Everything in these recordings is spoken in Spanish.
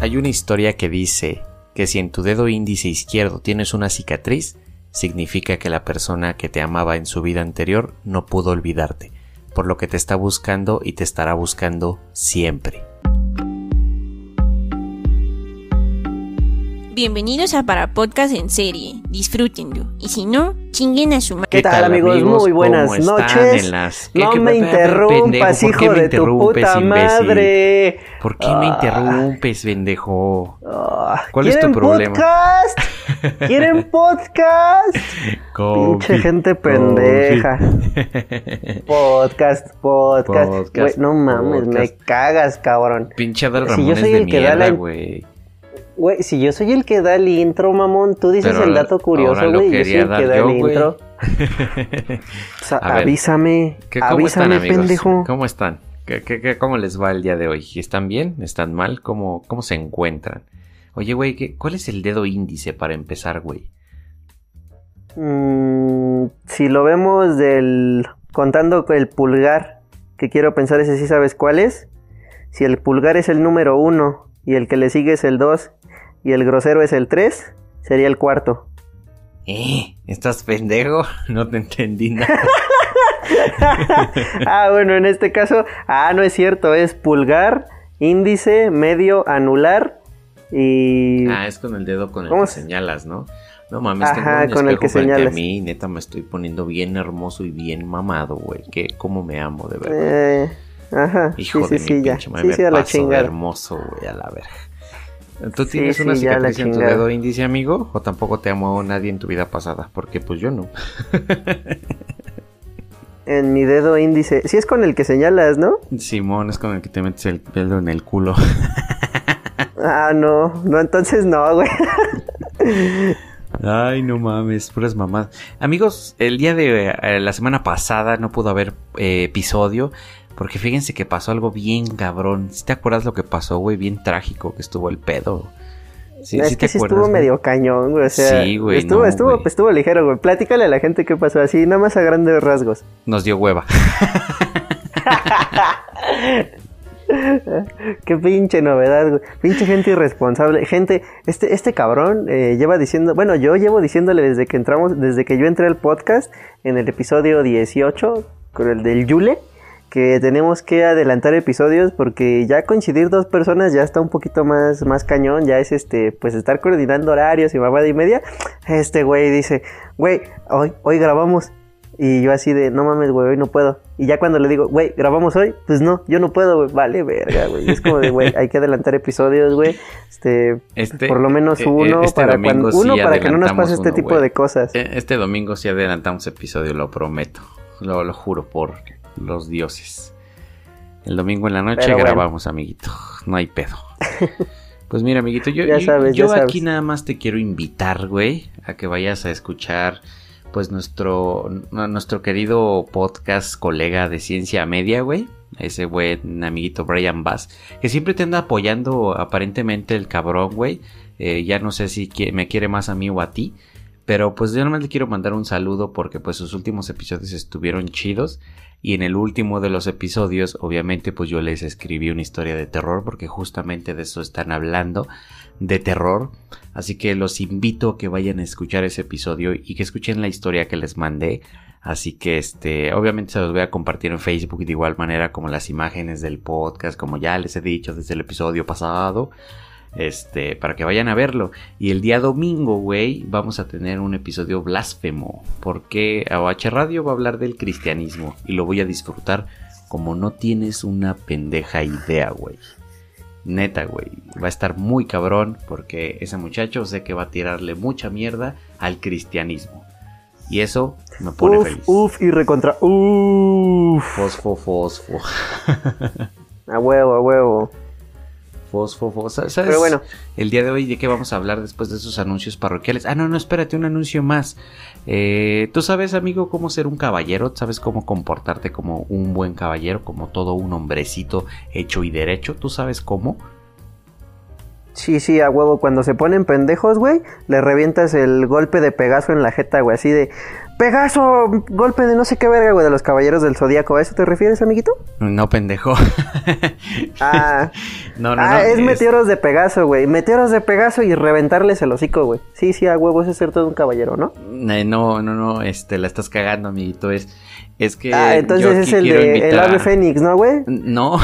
Hay una historia que dice que si en tu dedo índice izquierdo tienes una cicatriz, significa que la persona que te amaba en su vida anterior no pudo olvidarte, por lo que te está buscando y te estará buscando siempre. Bienvenidos a Para Podcast en serie. Disfrútenlo. Y si no, chinguen a su madre. ¿Qué tal, amigos? Muy buenas ¿Cómo están noches. las- No ¿Qué- qué- me interrumpas, pendejo? ¿Por qué hijo me de tu interrumpes, puta imbécil? madre. ¿Por qué me Ah. interrumpes, pendejo? Ah, ¿Cuál es tu ¿quieren problema? podcast? ¿Quieren podcast? Coffee, Pinche gente coffee. pendeja. Podcast, podcast. No mames, me cagas, cabrón. Pinche Adal Si yo Ramones soy de el que da mierda, la- güey. Güey, si yo soy el que da el intro, mamón, tú dices Pero el dato curioso, güey. Yo soy el que da yo, el intro. O sea, ver, avísame. ¿Qué- ¿Cómo están, avísame, amigos? pendejo. ¿Cómo están? ¿Qué, qué- qué- cómo les va el día de hoy? ¿Están bien? ¿Están mal? ¿Cómo, cómo se encuentran? Oye, güey, ¿qué- ¿cuál es el dedo índice para empezar, güey? Mm, si lo vemos del contando el pulgar, que quiero pensar ese sí sabes cuál es. Si el pulgar es el número uno y el que le sigue es el 2 y el grosero es el 3, sería el cuarto. ¿Eh? ¿Estás pendejo? No te entendí nada. ah, bueno, en este caso, ah, no es cierto, es pulgar, índice, medio, anular y Ah, es con el dedo con el ¿Cómo que se- señalas, ¿no? No mames, Ajá, tengo un con el que señalas. a mí, neta me estoy poniendo bien hermoso y bien mamado, güey. Que cómo me amo, de verdad. eh, ajá, Hijo sí, de sí, mi sí, ya. pinche madre, Sí, me sí, a la paso chingada. hermoso, güey, a la verga. ¿Tú Sí, tienes sí, una la cicatriz en tu dedo índice, amigo? ¿O tampoco te amó nadie en tu vida pasada? Porque pues yo no. En mi dedo índice, sí es con el que señalas, ¿no? Simón es con el que te metes el pelo en el culo. Ah, no, no, entonces no, güey. Ay, no mames, puras mamás. Amigos, el día de eh, la semana pasada no pudo haber eh, episodio. Porque fíjense que pasó algo bien cabrón. Si te acuerdas lo que pasó, güey? Bien trágico que estuvo el pedo. Sí, es sí que te sí acuerdas, estuvo güey? medio cañón, güey. O sea, Sí, güey, Estuvo, no, estuvo, güey. estuvo ligero, güey. Platícale a la gente qué pasó así, nada más a grandes rasgos. Nos dio hueva. Qué pinche novedad, güey. Pinche gente irresponsable. Gente, este, este cabrón eh, lleva diciendo, bueno, yo llevo diciéndole desde que entramos, desde que yo entré al podcast, en el episodio 18, con el del Yule, que tenemos que adelantar episodios porque ya coincidir dos personas ya está un poquito más, más cañón, ya es este, pues estar coordinando horarios y mamada y media. Este güey dice, güey, hoy, hoy grabamos. Y yo así de, no mames, güey, hoy no puedo. Y ya cuando le digo, güey, ¿grabamos hoy? Pues no, yo no puedo, güey. Vale, verga, güey. Es como de, güey, hay que adelantar episodios, güey. Este, Este, por lo menos eh, uno este para cuando, uno sí para que no nos pase este uno, tipo de cosas. Eh, Este domingo sí adelantamos episodio, lo prometo. Lo, lo juro por los dioses. El domingo en la noche Pero bueno. grabamos, amiguito. No hay pedo. Pues mira, amiguito, yo, Ya yo- sabes, yo ya sabes. aquí nada más te quiero invitar, güey, a que vayas a escuchar pues nuestro, nuestro querido podcast colega de Ciencia Media, güey. Ese buen amiguito Brian Bass, que siempre te anda apoyando aparentemente el cabrón, güey. Eh, ya no sé si me quiere más a mí o a ti. Pero pues yo nomás le quiero mandar un saludo porque pues sus últimos episodios estuvieron chidos. Y en el último de los episodios, obviamente, pues yo les escribí una historia de terror porque justamente de eso están hablando, de terror. Así que los invito a que vayan a escuchar ese episodio y que escuchen la historia que les mandé. Así que este, obviamente se los voy a compartir en Facebook de igual manera como las imágenes del podcast, como ya les he dicho desde el episodio pasado. Este, para que vayan a verlo. Y el día domingo, güey, vamos a tener un episodio blasfemo. Porque AOH Radio va a hablar del cristianismo. Y lo voy a disfrutar como no tienes una pendeja idea, güey. Neta, güey. Va a estar muy cabrón. Porque ese muchacho sé que va a tirarle mucha mierda al cristianismo. Y eso me pone Uf, feliz. uf y recontra. Uf. Fosfo, fosfo. A huevo, a huevo. Fosfo. ¿Sabes? Pero bueno. El día de hoy, ¿de qué vamos a hablar después de esos anuncios parroquiales? Ah, no, no, espérate, un anuncio más. Eh, ¿Tú sabes, amigo, cómo ser un caballero? ¿Sabes cómo comportarte como un buen caballero? Como todo un hombrecito hecho y derecho. ¿Tú sabes cómo? Sí, sí, a huevo. Cuando se ponen pendejos, güey, le revientas el golpe de Pegaso en la jeta, güey. Así de, Pegaso, golpe de no sé qué verga, güey, de los caballeros del zodiaco. ¿A eso te refieres, amiguito? No, pendejo. Ah, no, no, ah, es, meteoros de Pegaso, güey. Meteoros de Pegaso y reventarles el hocico, güey. Sí, sí, a huevo, es ser todo un caballero, ¿no? Eh, no, no, no, este, la estás cagando, amiguito. Es, es que. Ah, entonces es el de el ave fénix, ¿no, güey? No.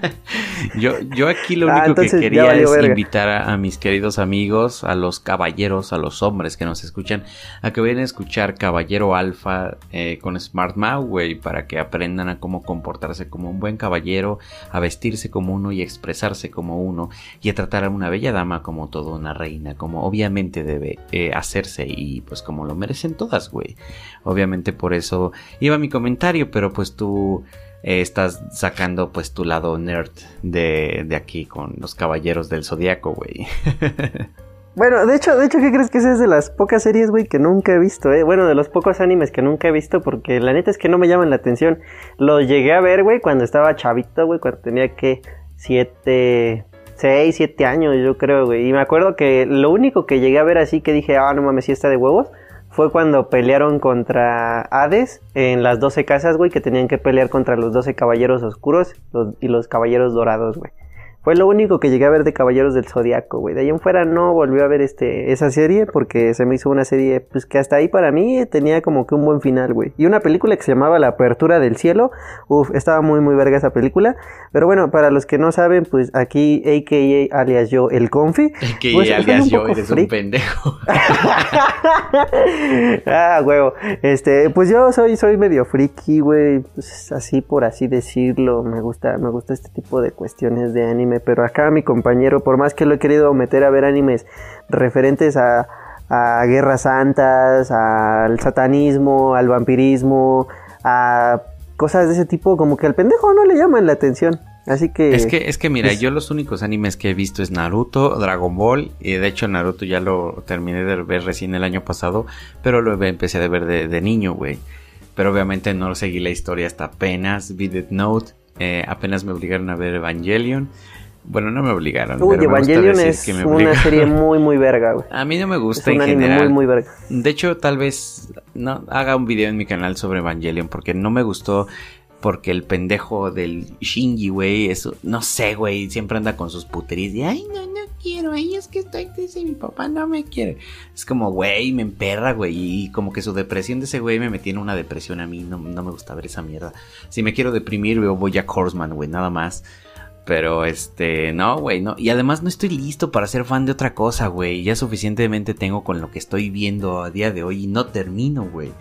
yo, yo aquí lo ah, único que quería es invitar a, mis queridos amigos, a los caballeros, a los hombres que nos escuchan, a que vayan a escuchar Caballero Alfa eh, con Smart Mau, güey, para que aprendan a cómo comportarse como un buen caballero, a vestirse como uno y expresarse como uno, y a tratar a una bella dama como toda una reina, como obviamente debe eh, hacerse y pues como lo merecen todas, güey. Obviamente por eso iba mi comentario, pero pues tú eh, estás sacando pues tu lado nerd de, aquí con los caballeros del zodiaco, güey. Bueno, de hecho, de hecho, ¿qué crees que es de las pocas series, güey, que nunca he visto, eh? Bueno, de los pocos animes que nunca he visto, porque la neta es que no me llaman la atención. Lo llegué a ver, güey, cuando estaba chavito, güey, cuando tenía que siete, seis, siete años, yo creo, güey. Y me acuerdo que lo único que llegué a ver así que dije, ah, no mames, si está de huevos, fue cuando pelearon contra Hades en las 12 casas, güey, que tenían que pelear contra los 12 caballeros oscuros y los caballeros dorados, güey. Fue lo único que llegué a ver de Caballeros del Zodiaco, güey. De ahí en fuera no volví a ver este, esa serie porque se me hizo una serie, pues que hasta ahí para mí tenía como que un buen final, güey. Y una película que se llamaba La Apertura del Cielo. Uf, estaba muy, muy verga esa película. Pero bueno, para los que no saben, pues aquí, a.k.a. alias yo, el Confi. A.k.a. Pues, alias yo, eres un pendejo. ah, huevo. Este, pues yo soy, soy medio friki, güey. Pues así por así decirlo. Me gusta, me gusta este tipo de cuestiones de anime pero acá mi compañero, por más que lo he querido meter a ver animes referentes a, a guerras santas, al satanismo, al vampirismo, a cosas de ese tipo, como que al pendejo no le llaman la atención. Así que. Es que, es que mira, yo los únicos animes que he visto es Naruto, Dragon Ball, y de hecho Naruto ya lo terminé de ver recién el año pasado, pero lo empecé a ver de, de niño, güey. Pero obviamente no seguí la historia hasta apenas, vi Death Note, eh, apenas me obligaron a ver Evangelion. Bueno, no me obligaron. Uy, Evangelion es una serie muy, muy verga, güey. A mí no me gusta es un en anime general. Muy, muy verga. De hecho, tal vez no haga un video en mi canal sobre Evangelion porque no me gustó. Porque el pendejo del Shinji, güey, eso, no sé, güey, siempre anda con sus puterías y, ay, no, no quiero, ay, es que estoy triste y mi papá no me quiere. Es como, güey, me emperra, güey, y como que su depresión de ese güey me metía en una depresión a mí, no, no me gusta ver esa mierda. Si me quiero deprimir, veo voy a Horseman, güey, nada más. Pero este, no, güey, no. Y además no estoy listo para ser fan de otra cosa, güey. Ya suficientemente tengo con lo que estoy viendo a día de hoy y no termino, güey.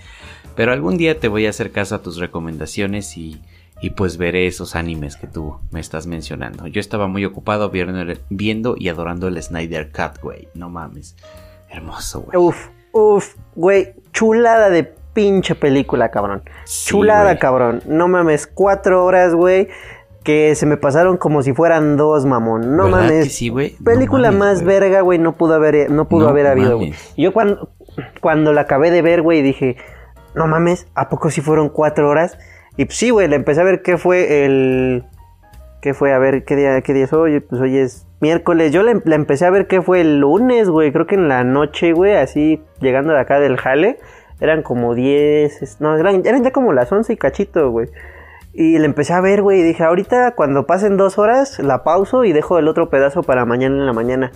Pero algún día te voy a hacer caso a tus recomendaciones y, y pues veré esos animes que tú me estás mencionando. Yo estaba muy ocupado viendo y adorando el Snyder Cut, güey. No mames. Hermoso, güey. Uf, uf, güey. Chulada de pinche película, cabrón. Chulada, cabrón. No mames. Cuatro horas, güey que se me pasaron como si fueran dos, mamón. No mames. sí, güey? Película más verga, güey, no pudo haber, no pudo haber habido, güey. Yo cuando, cuando la acabé de ver, güey, dije, no mames, ¿a poco si fueron cuatro horas? Y pues sí, güey, le empecé a ver qué fue el... ¿Qué fue? A ver, ¿qué día, qué día es hoy? Pues hoy es miércoles. Yo la, empecé a ver qué fue el lunes, güey. Creo que en la noche, güey, así llegando de acá del jale. Eran como diez... No, eran, eran ya como las once y cachito, güey. Y le empecé a ver, güey, y dije, ahorita cuando pasen dos horas, la pauso y dejo el otro pedazo para mañana en la mañana.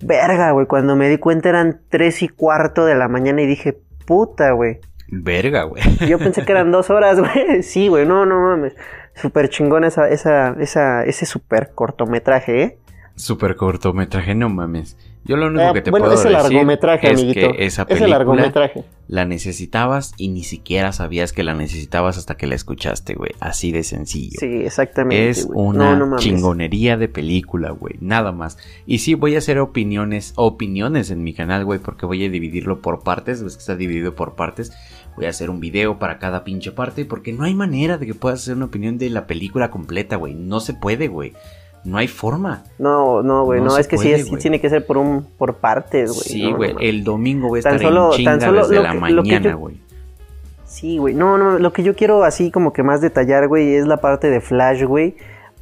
Verga, güey, cuando me di cuenta eran tres y cuarto de la mañana y dije, puta, güey. Verga, güey. Yo pensé que eran dos horas, güey. Sí, güey, no, no mames. Súper chingón esa, esa, esa, ese súper cortometraje, ¿eh? Súper cortometraje, no mames. Yo lo único ah, que te puedo decir largometraje, es que esa película largometraje. la necesitabas y ni siquiera sabías que la necesitabas hasta que la escuchaste, güey. Así de sencillo. Sí, exactamente. Es una chingonería de película, güey. Nada más. Y sí, voy a hacer opiniones, opiniones en mi canal, güey, porque voy a dividirlo por partes. Ves que está dividido por partes. Voy a hacer un video para cada pinche parte porque no hay manera de que puedas hacer una opinión de la película completa, güey. No se puede, güey. No hay forma. No, no, güey, no, es que sí, es, tiene que ser por un por partes, güey. Sí, güey, el domingo voy a estar en chinga desde la mañana, güey. Sí, güey, no, no, lo que yo quiero así como que más detallar, güey, es la parte de Flash, güey.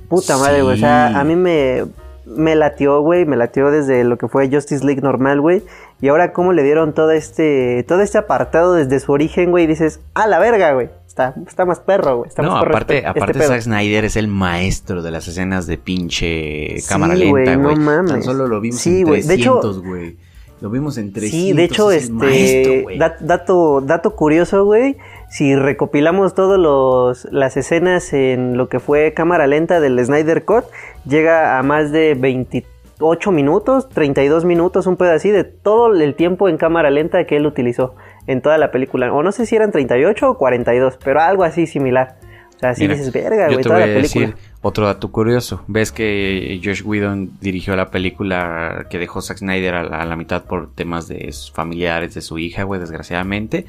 Puta madre, güey, o sea, a mí me, me latió, güey, me latió desde lo que fue Justice League normal, güey. Y ahora cómo le dieron todo este, todo este apartado desde su origen, güey, dices, a la verga, güey. Está, está más perro, güey. Está No, más perro aparte, este- este aparte. Zack Snyder es el maestro de las escenas de pinche Sí, cámara güey, lenta, no güey. mames. Tan solo lo vimos Sí, en güey, de hecho- 300, güey. Lo vimos en 300. Sí, de hecho, es el maestro, este dat- dato, dato curioso, güey. Si recopilamos todas las escenas en lo que fue cámara lenta del Snyder Cut, llega a más de 28 minutos, 32 minutos, un pedo así de todo el tiempo en cámara lenta que él utilizó en toda la película. O no sé si eran 38 o 42, pero algo así similar. O sea, así Mira, dices, verga, güey, toda voy la a película. decir otro dato curioso. Ves que Josh Whedon dirigió la película que dejó Zack Snyder a la, a la mitad por temas de sus familiares, de su hija, güey, desgraciadamente.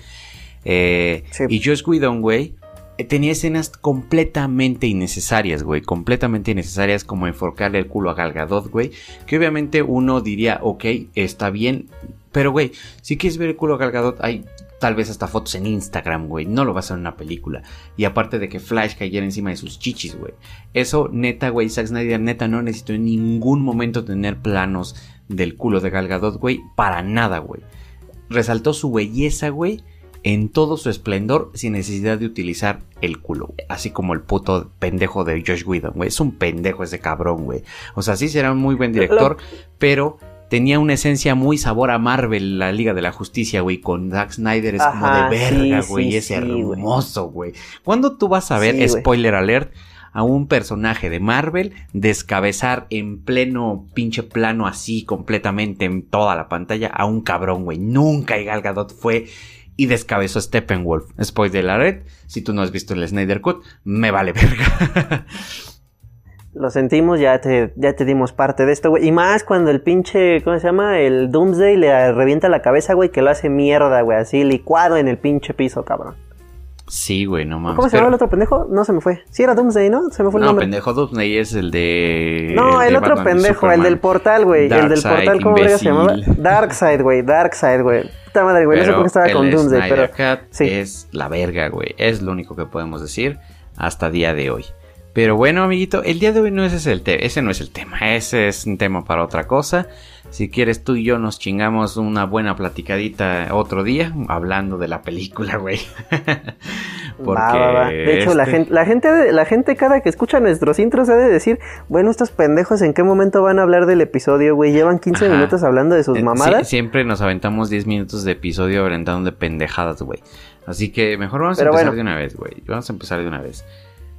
Eh, Sí. Y Josh Whedon, güey, eh, tenía escenas completamente innecesarias, güey. Completamente innecesarias como enforcarle el culo a Gal Gadot, güey. Que obviamente uno diría, ok, está bien. Pero, güey, si quieres ver el culo Gadot, hay tal vez hasta fotos en Instagram, güey. No lo vas a ver en una película. Y aparte de que Flash cayera encima de sus chichis, güey. Eso, neta, güey, Zack Snyder, neta, no necesitó en ningún momento tener planos del culo de Gal Gadot, güey. Para nada, güey. Resaltó su belleza, güey. En todo su esplendor, sin necesidad de utilizar el culo, güey. Así como el puto pendejo de Josh Whedon, güey. Es un pendejo ese cabrón, güey. O sea, sí será un muy buen director, pero tenía una esencia muy sabor a Marvel, la Liga de la Justicia, güey. Con Zack Snyder es como de verga, sí, güey. sí, es sí, hermoso, güey. ¿Cuándo tú vas a ver, güey. spoiler alert, a un personaje de Marvel descabezar en pleno pinche plano así completamente en toda la pantalla a un cabrón, güey? Nunca y Gal Gadot fue y descabezó a Steppenwolf. Spoiler alert, si tú no has visto el Snyder Cut, me vale verga. Lo sentimos, ya te, ya te dimos parte de esto, güey. Y más cuando el pinche, ¿cómo se llama? El Doomsday le revienta la cabeza, güey, que lo hace mierda, güey, así licuado en el pinche piso, cabrón. sí, güey, no mames. ¿Cómo se llama el otro pendejo? No se me fue. Sí era Doomsday, ¿no? Se me fue el No, nombre. pendejo Doomsday es el de... No, el de otro Batman pendejo, el del portal, güey. El del portal, ¿cómo se llamaba? Darkseid, güey. Darkseid, güey. Puta madre, güey. No sé por qué estaba con Doomsday, Snyder pero. Cut sí. es la verga, güey. Es lo único que podemos decir hasta día de hoy. Pero bueno, amiguito, el día de hoy no ese es el tema. Ese no es el tema. Ese es un tema para otra cosa. Si quieres, tú y yo nos chingamos una buena platicadita otro día hablando de la película, güey. Porque Va, va, va. De hecho, la este- gente, la gente, la gente cada que escucha nuestros intros ha de decir, bueno, estos pendejos, ¿en qué momento van a hablar del episodio, güey? Llevan 15 Ajá. minutos hablando de sus Eh, sí, mamadas. siempre nos aventamos 10 minutos de episodio aventando de pendejadas, güey. Así que mejor vamos Pero a empezar bueno. de una vez, güey. Vamos a empezar de una vez.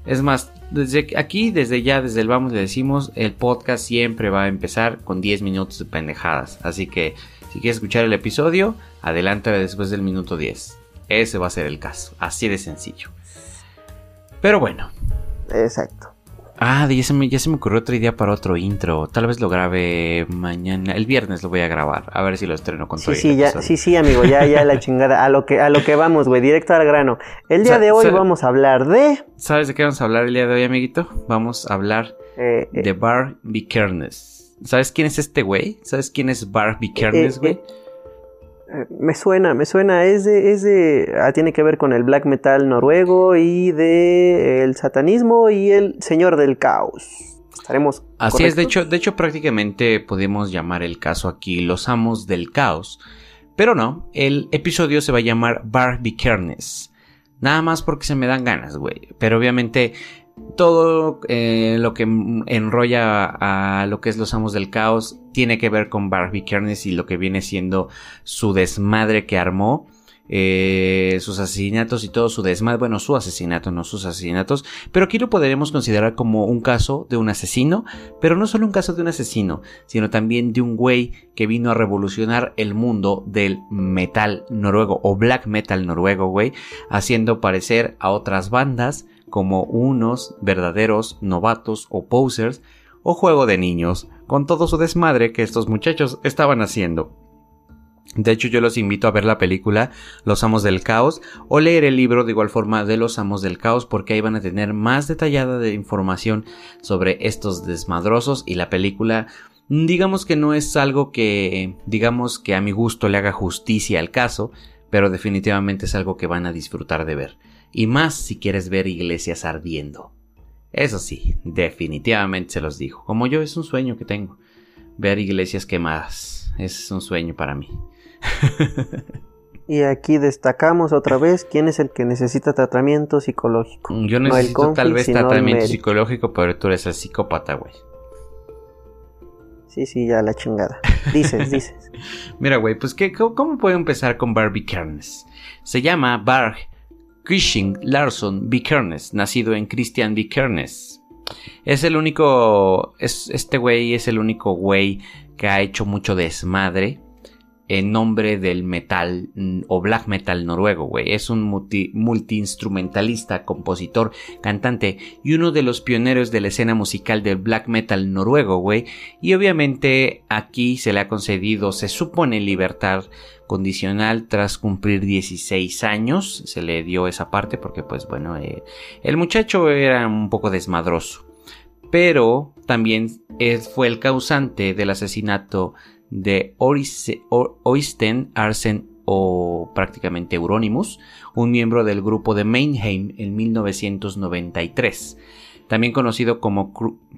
Es más, desde aquí, desde ya, desde el vamos le decimos, el podcast siempre va a empezar con 10 minutos de pendejadas. Así que si quieres escuchar el episodio, adelante después del minuto 10. Ese va a ser el caso. Así de sencillo. Pero bueno. Exacto. Ah, ya se, me, ya se me ocurrió otra idea para otro intro. Tal vez lo grabe mañana. El viernes lo voy a grabar. A ver si lo estreno con todo Sí, el sí, ya, sí, sí, amigo, ya, ya la chingada. A lo que, a lo que vamos, güey, directo al grano. El día de hoy vamos a hablar de. ¿Sabes de qué vamos a hablar el día de hoy, amiguito? Vamos a hablar eh, eh, de Bar Vikernes. ¿Sabes quién es este güey? ¿Sabes quién es Bar Vikernes, Eh, güey? eh, me suena, me suena, es de, es de, ah, tiene que ver con el black metal noruego y de el satanismo y el señor del caos. Estaremos. Así es, de hecho, de hecho prácticamente podemos llamar el caso aquí Los Amos del Caos. Pero no, el episodio se va a llamar Bar Vikernes. Nada más porque se me dan ganas, güey. Pero obviamente todo eh, lo que enrolla a lo que es los amos del caos tiene que ver con Barbie Kernes y lo que viene siendo su desmadre que armó. eh, sus asesinatos y todo su desmadre, bueno, su asesinato, no sus asesinatos, pero aquí lo podremos considerar como un caso de un asesino, pero no solo un caso de un asesino, sino también de un güey que vino a revolucionar el mundo del metal noruego o black metal noruego, güey, haciendo parecer a otras bandas como unos verdaderos novatos o posers o juego de niños, con todo su desmadre que estos muchachos estaban haciendo. De hecho, yo los invito a ver la película Los Amos del Caos o leer el libro de igual forma de Los Amos del Caos porque ahí van a tener más detallada de información sobre estos desmadrosos y la película digamos que no es algo que digamos que a mi gusto le haga justicia al caso, pero definitivamente es algo que van a disfrutar de ver. Y más si quieres ver iglesias ardiendo. Eso sí, definitivamente se los digo. Como yo es un sueño que tengo. Ver iglesias quemadas. Es un sueño para mí. Y aquí destacamos otra vez quién es el que necesita tratamiento psicológico. Yo No el necesito tal vez tratamiento psicológico, pero tú eres el psicópata, güey. Sí, sí, ya la chingada. Dices, dices. Mira, güey, pues ¿qué, cómo, cómo puedo empezar con Barbie Kernes? Se llama Barg Christian Larson Vikernes, nacido en Christian Vikernes. Es el único, es, este güey es el único güey que ha hecho mucho desmadre en nombre del metal mm, o black metal noruego, güey. Es un multi, multiinstrumentalista, compositor, cantante y uno de los pioneros de la escena musical del black metal noruego, güey. Y obviamente aquí se le ha concedido, se supone, libertad condicional tras cumplir 16 años. Se le dio esa parte porque, pues bueno, eh, el muchacho era un poco desmadroso. Pero también fue el causante del asesinato de Orise- O- Oystein Arsen o prácticamente Euronymous, un miembro del grupo de Mainheim en 1993. También conocido como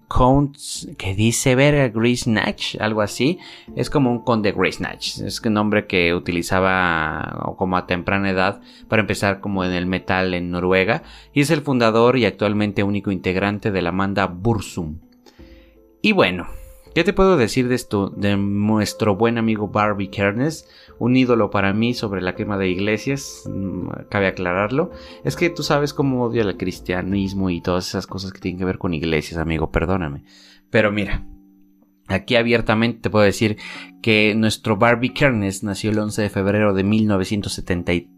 Count, que dice ver Grisnach, algo así. Es como un conde Grisnach. Es un nombre que utilizaba como a temprana edad para empezar como en el metal en Noruega. Y es el fundador y actualmente único integrante de la banda Bursum. Y bueno, ¿qué te puedo decir de esto? De nuestro buen amigo Barbie Kernes, un ídolo para mí sobre la quema de iglesias, mm, cabe aclararlo. Es que tú sabes cómo odio el cristianismo y todas esas cosas que tienen que ver con iglesias, amigo, perdóname. Pero mira, aquí abiertamente te puedo decir que nuestro Barbie Kernes nació el 11 de febrero de 1973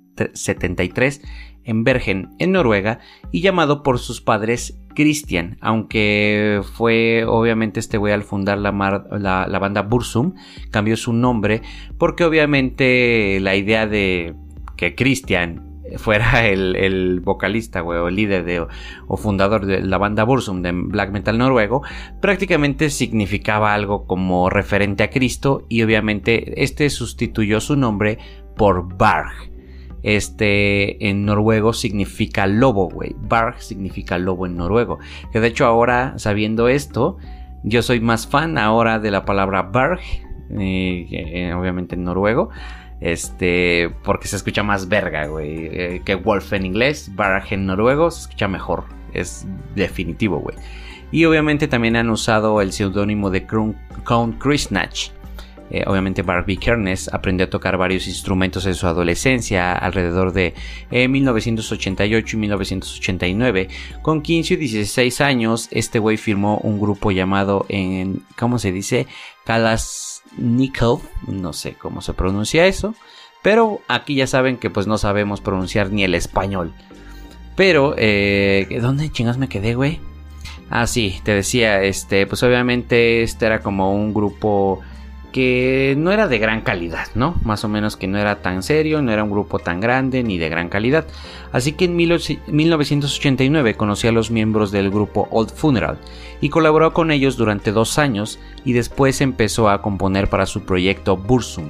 en Bergen, en Noruega, y llamado por sus padres Christian, aunque fue obviamente este güey al fundar la, banda Bursum, cambió su nombre porque obviamente la idea de que Christian fuera el, vocalista, güey, o el líder de, o fundador de la banda Bursum de black metal noruego, prácticamente significaba algo como referente a Cristo y obviamente este sustituyó su nombre por Barg. Este en noruego significa lobo, güey. Barg significa lobo en noruego. Que de hecho ahora, sabiendo esto, yo soy más fan ahora de la palabra Barg, eh, que, eh, obviamente en noruego. Este, porque se escucha más verga, güey. eh, que Wolf en inglés, Barg en noruego se escucha mejor. Es definitivo, güey. Y obviamente también han usado el seudónimo de Count Krisnach. Eh, obviamente Barbie Kernes aprendió a tocar varios instrumentos en su adolescencia, alrededor de eh, 1988 y 1989. Con 15 y 16 años, este güey firmó un grupo llamado en, ¿cómo se dice? Kalasnikov, no sé cómo se pronuncia eso, pero aquí ya saben que pues no sabemos pronunciar ni el español. Pero, eh, ¿dónde chingas me quedé, güey? Ah, sí, te decía, este, pues obviamente este era como un grupo que no era de gran calidad, ¿no? Más o menos que no era tan serio, no era un grupo tan grande ni de gran calidad. Así que en 1989 conocí a los miembros del grupo Old Funeral y colaboró con ellos durante dos años y después empezó a componer para su proyecto Bursum,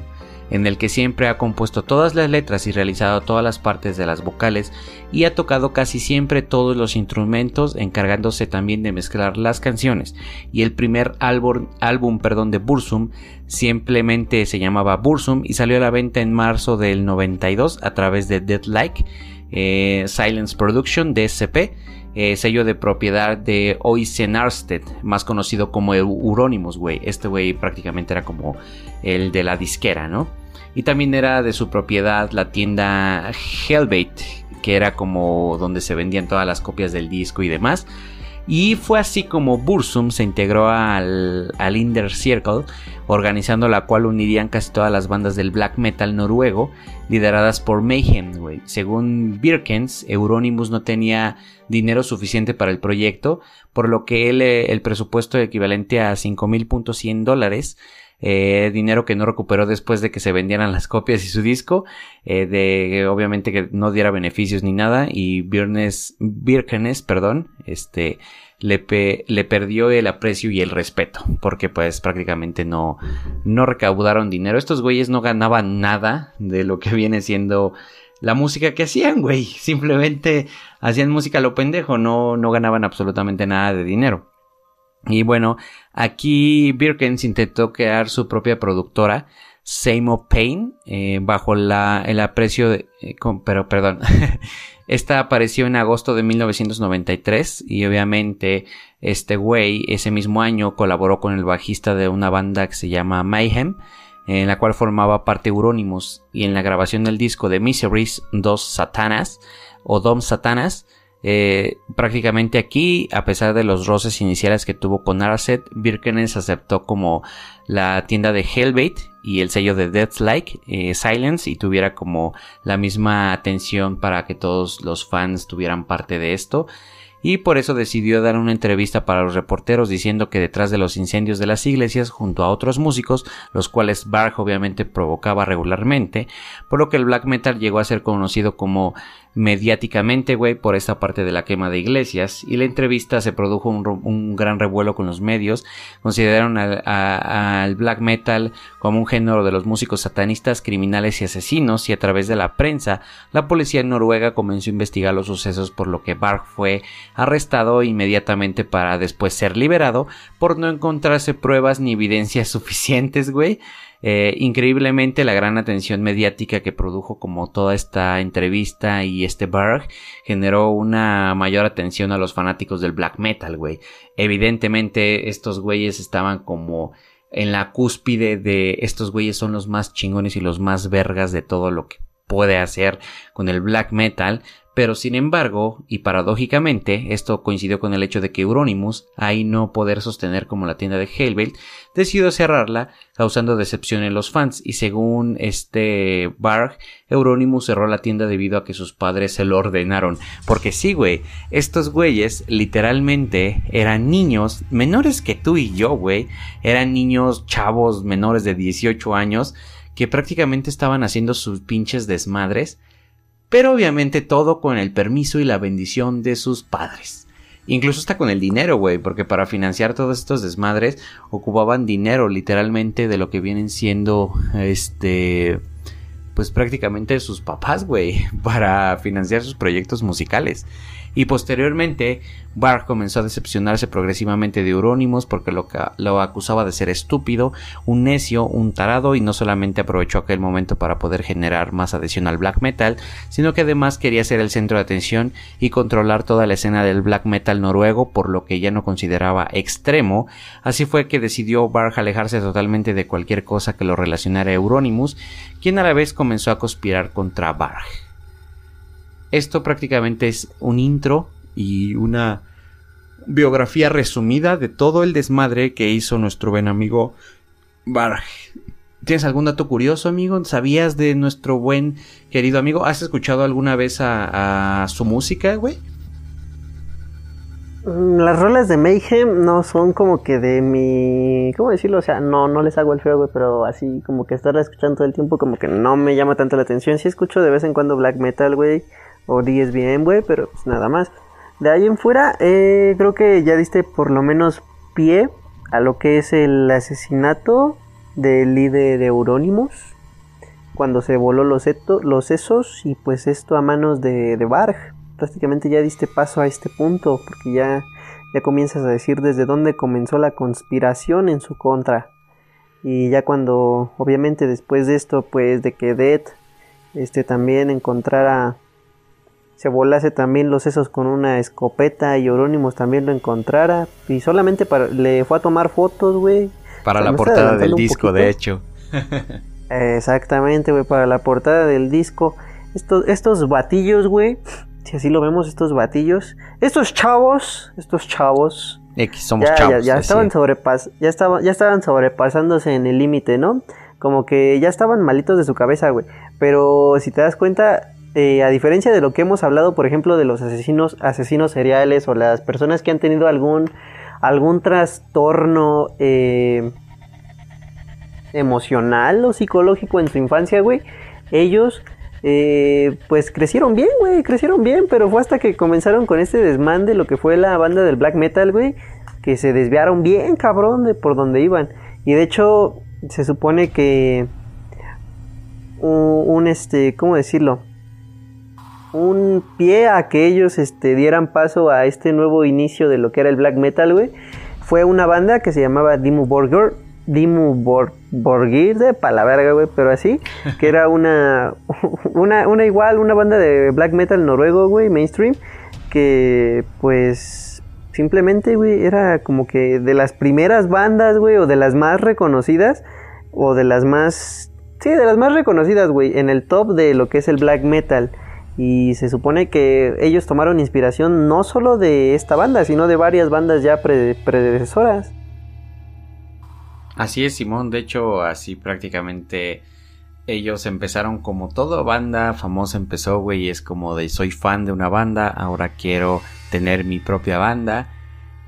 en el que siempre ha compuesto todas las letras y realizado todas las partes de las vocales y ha tocado casi siempre todos los instrumentos, encargándose también de mezclar las canciones. Y el primer álbum, álbum perdón, de Bursum simplemente se llamaba Bursum y salió a la venta en marzo del 92 a través de Dead Like, eh, Silence Production, DSP, eh, sello de propiedad de Oysen Arsted, más conocido como Euronymous, güey. Este güey prácticamente era como el de la disquera, ¿no? Y también era de su propiedad la tienda Hellbait, que era como donde se vendían todas las copias del disco y demás. Y fue así como Bursum se integró al, al Inner Circle, organizando la cual unirían casi todas las bandas del black metal noruego, lideradas por Mayhem. Según Birkens, Euronymous no tenía dinero suficiente para el proyecto, por lo que él, eh, el presupuesto equivalente a 5.100 dólares eh, dinero que no recuperó después de que se vendieran las copias y su disco, eh, de obviamente que no diera beneficios ni nada y Birnes, Birkenes, perdón, este le, pe- le perdió el aprecio y el respeto porque pues prácticamente no no recaudaron dinero. Estos güeyes no ganaban nada de lo que viene siendo la música que hacían, güey. Simplemente hacían música a lo pendejo, no, no ganaban absolutamente nada de dinero. Y bueno, aquí Birkens intentó crear su propia productora, of Pain, eh, bajo la, el aprecio de... Eh, pero perdón, esta apareció en agosto de 1993 y obviamente este güey ese mismo año colaboró con el bajista de una banda que se llama Mayhem, en la cual formaba parte Euronymous y en la grabación del disco de Miseries, Dos Satanas o Dom Satanas, eh, prácticamente aquí, a pesar de los roces iniciales que tuvo con Arset, Birkenes aceptó como la tienda de Hellbait y el sello de Deathlike eh, Silence y tuviera como la misma atención para que todos los fans tuvieran parte de esto. Y por eso decidió dar una entrevista para los reporteros diciendo que detrás de los incendios de las iglesias junto a otros músicos, los cuales Bark obviamente provocaba regularmente, por lo que el black metal llegó a ser conocido como mediáticamente, güey, por esta parte de la quema de iglesias. Y la entrevista se produjo un, gran revuelo con los medios. Consideraron al, black metal como un género de los músicos satanistas, criminales y asesinos. Y a través de la prensa, la policía noruega comenzó a investigar los sucesos, por lo que Bark fue arrestado inmediatamente para después ser liberado por no encontrarse pruebas ni evidencias suficientes, güey. Eh, increíblemente la gran atención mediática que produjo como toda esta entrevista y este Berg generó una mayor atención a los fanáticos del black metal, güey. Evidentemente estos güeyes estaban como en la cúspide de estos güeyes son los más chingones y los más vergas de todo lo que puede hacer con el black metal, pero sin embargo, y paradójicamente, esto coincidió con el hecho de que Euronymous, ahí no poder sostener como la tienda de Hellbait, decidió cerrarla, causando decepción en los fans, y según este Barg, Euronymous cerró la tienda debido a que sus padres se lo ordenaron. Porque sí, güey, estos güeyes literalmente eran niños menores que tú y yo, güey, eran niños chavos menores de 18 años, que prácticamente estaban haciendo sus pinches desmadres, pero obviamente todo con el permiso y la bendición de sus padres. Incluso hasta con el dinero, güey, porque para financiar todos estos desmadres ocupaban dinero literalmente de lo que vienen siendo, este, pues prácticamente sus papás, güey, para financiar sus proyectos musicales y posteriormente Barr comenzó a decepcionarse progresivamente de Euronymous porque lo, acusaba de ser estúpido, un necio, un tarado y no solamente aprovechó aquel momento para poder generar más adhesión al black metal, sino que además quería ser el centro de atención y controlar toda la escena del black metal noruego por lo que ya no consideraba extremo, así fue que decidió Barr alejarse totalmente de cualquier cosa que lo relacionara a Euronymous, quien a la vez comenzó a conspirar contra Barr. Esto prácticamente es un intro y una biografía resumida de todo el desmadre que hizo nuestro buen amigo Barg. ¿Tienes algún dato curioso, amigo? ¿Sabías de nuestro buen querido amigo? ¿Has escuchado alguna vez a, su música, güey? Mm, las rolas de Mayhem no son como que de mi... ¿Cómo decirlo? O sea, no, no les hago el feo, güey, pero así como que estarla escuchando todo el tiempo como que no me llama tanto la atención. Sí escucho de vez en cuando black metal, güey o 10 bien, güey, pero pues nada más. De ahí en fuera, eh, creo que ya diste por lo menos pie a lo que es el asesinato del líder de Euronymous cuando se voló los, sesos y pues esto a manos de, de Barg. Prácticamente ya diste paso a este punto porque ya, ya comienzas a decir desde dónde comenzó la conspiración en su contra. Y ya cuando, obviamente después de esto, pues de que Dead este, también encontrara se volase también los sesos con una escopeta y Eurónimos también lo encontrara. Y solamente para, le fue a tomar fotos, güey. Para la portada del disco, de hecho. Exactamente, güey, para la portada del disco. Estos, estos batillos, güey. Si así lo vemos, estos batillos. Estos chavos, estos chavos. X, somos chavos. Ya, estaban sobrepas ya, estaban, ya estaban sobrepasándose en el límite, ¿no? Como que ya estaban malitos de su cabeza, güey. Pero si te das cuenta, a diferencia de lo que hemos hablado, por ejemplo, de los asesinos, asesinos seriales o las personas que han tenido algún, algún trastorno eh, emocional o psicológico en su infancia, güey, ellos eh, pues crecieron bien, güey, crecieron bien, pero fue hasta que comenzaron con este desmán de lo que fue la banda del black metal, güey, que se desviaron bien, cabrón, de por donde iban. Y de hecho, se supone que un este, ¿cómo decirlo? Un pie a que ellos este, dieran paso a este nuevo inicio de lo que era el black metal, güey, fue una banda que se llamaba Dimmu Borgir. Bor Borgir, la verga, güey, pero así, que era una, una, una igual, una banda de black metal noruego, güey, mainstream, que pues simplemente, güey, era como que de las primeras bandas, güey, o de las más reconocidas, o de las más, sí, de las más reconocidas, güey, en el top de lo que es el black metal. Y se supone que ellos tomaron inspiración no solo de esta banda, sino de varias bandas ya predecesoras. Así es, Simón. De hecho, así prácticamente ellos empezaron como toda banda famosa empezó, güey. Es como de soy fan de una banda, ahora quiero tener mi propia banda.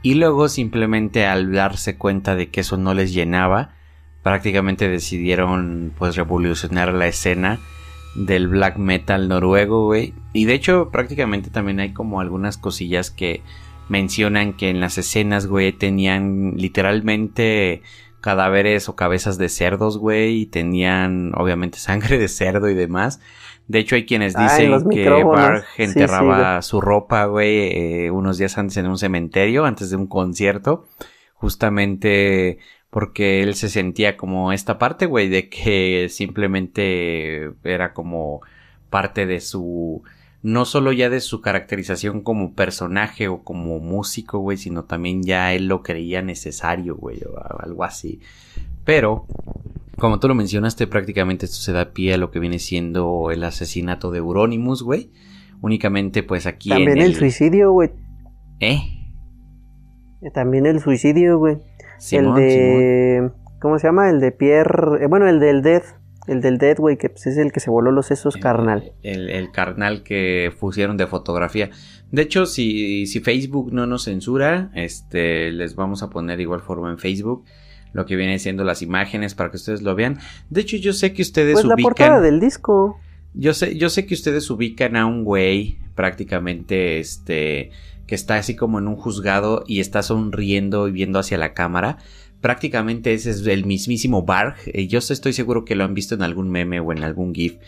Y luego simplemente al darse cuenta de que eso no les llenaba, prácticamente decidieron pues revolucionar la escena del black metal noruego, güey. Y de hecho, prácticamente también hay como algunas cosillas que mencionan que en las escenas, güey, tenían literalmente cadáveres o cabezas de cerdos, güey, y tenían obviamente sangre de cerdo y demás. De hecho, hay quienes ah, dicen que Barg enterraba su ropa, güey, eh, unos días antes en un cementerio, antes de un concierto, justamente porque él se sentía como esta parte, güey, de que simplemente era como parte de su, no solo ya de su caracterización como personaje o como músico, güey, sino también ya él lo creía necesario, güey, o algo así. Pero, como tú lo mencionaste, prácticamente esto se da pie a lo que viene siendo el asesinato de Euronymous, güey. Únicamente, pues aquí. También el... el suicidio, güey. ¿Eh? También el suicidio, güey el de. ¿Cómo se llama? El de Pierre. Eh, bueno, el del Dead. El del Dead, güey, que pues, es el que se voló los sesos carnal. El, carnal que pusieron de fotografía. De hecho, si, si Facebook no nos censura, este, les vamos a poner de igual forma en Facebook lo que viene siendo las imágenes para que ustedes lo vean. De hecho, yo sé que ustedes pues ubican. la portada del disco. Yo sé, yo sé que ustedes ubican a un güey prácticamente este que está así como en un juzgado y está sonriendo y viendo hacia la cámara. Prácticamente ese es el mismísimo Barg. Eh, yo estoy seguro que lo han visto en algún meme o en algún GIF.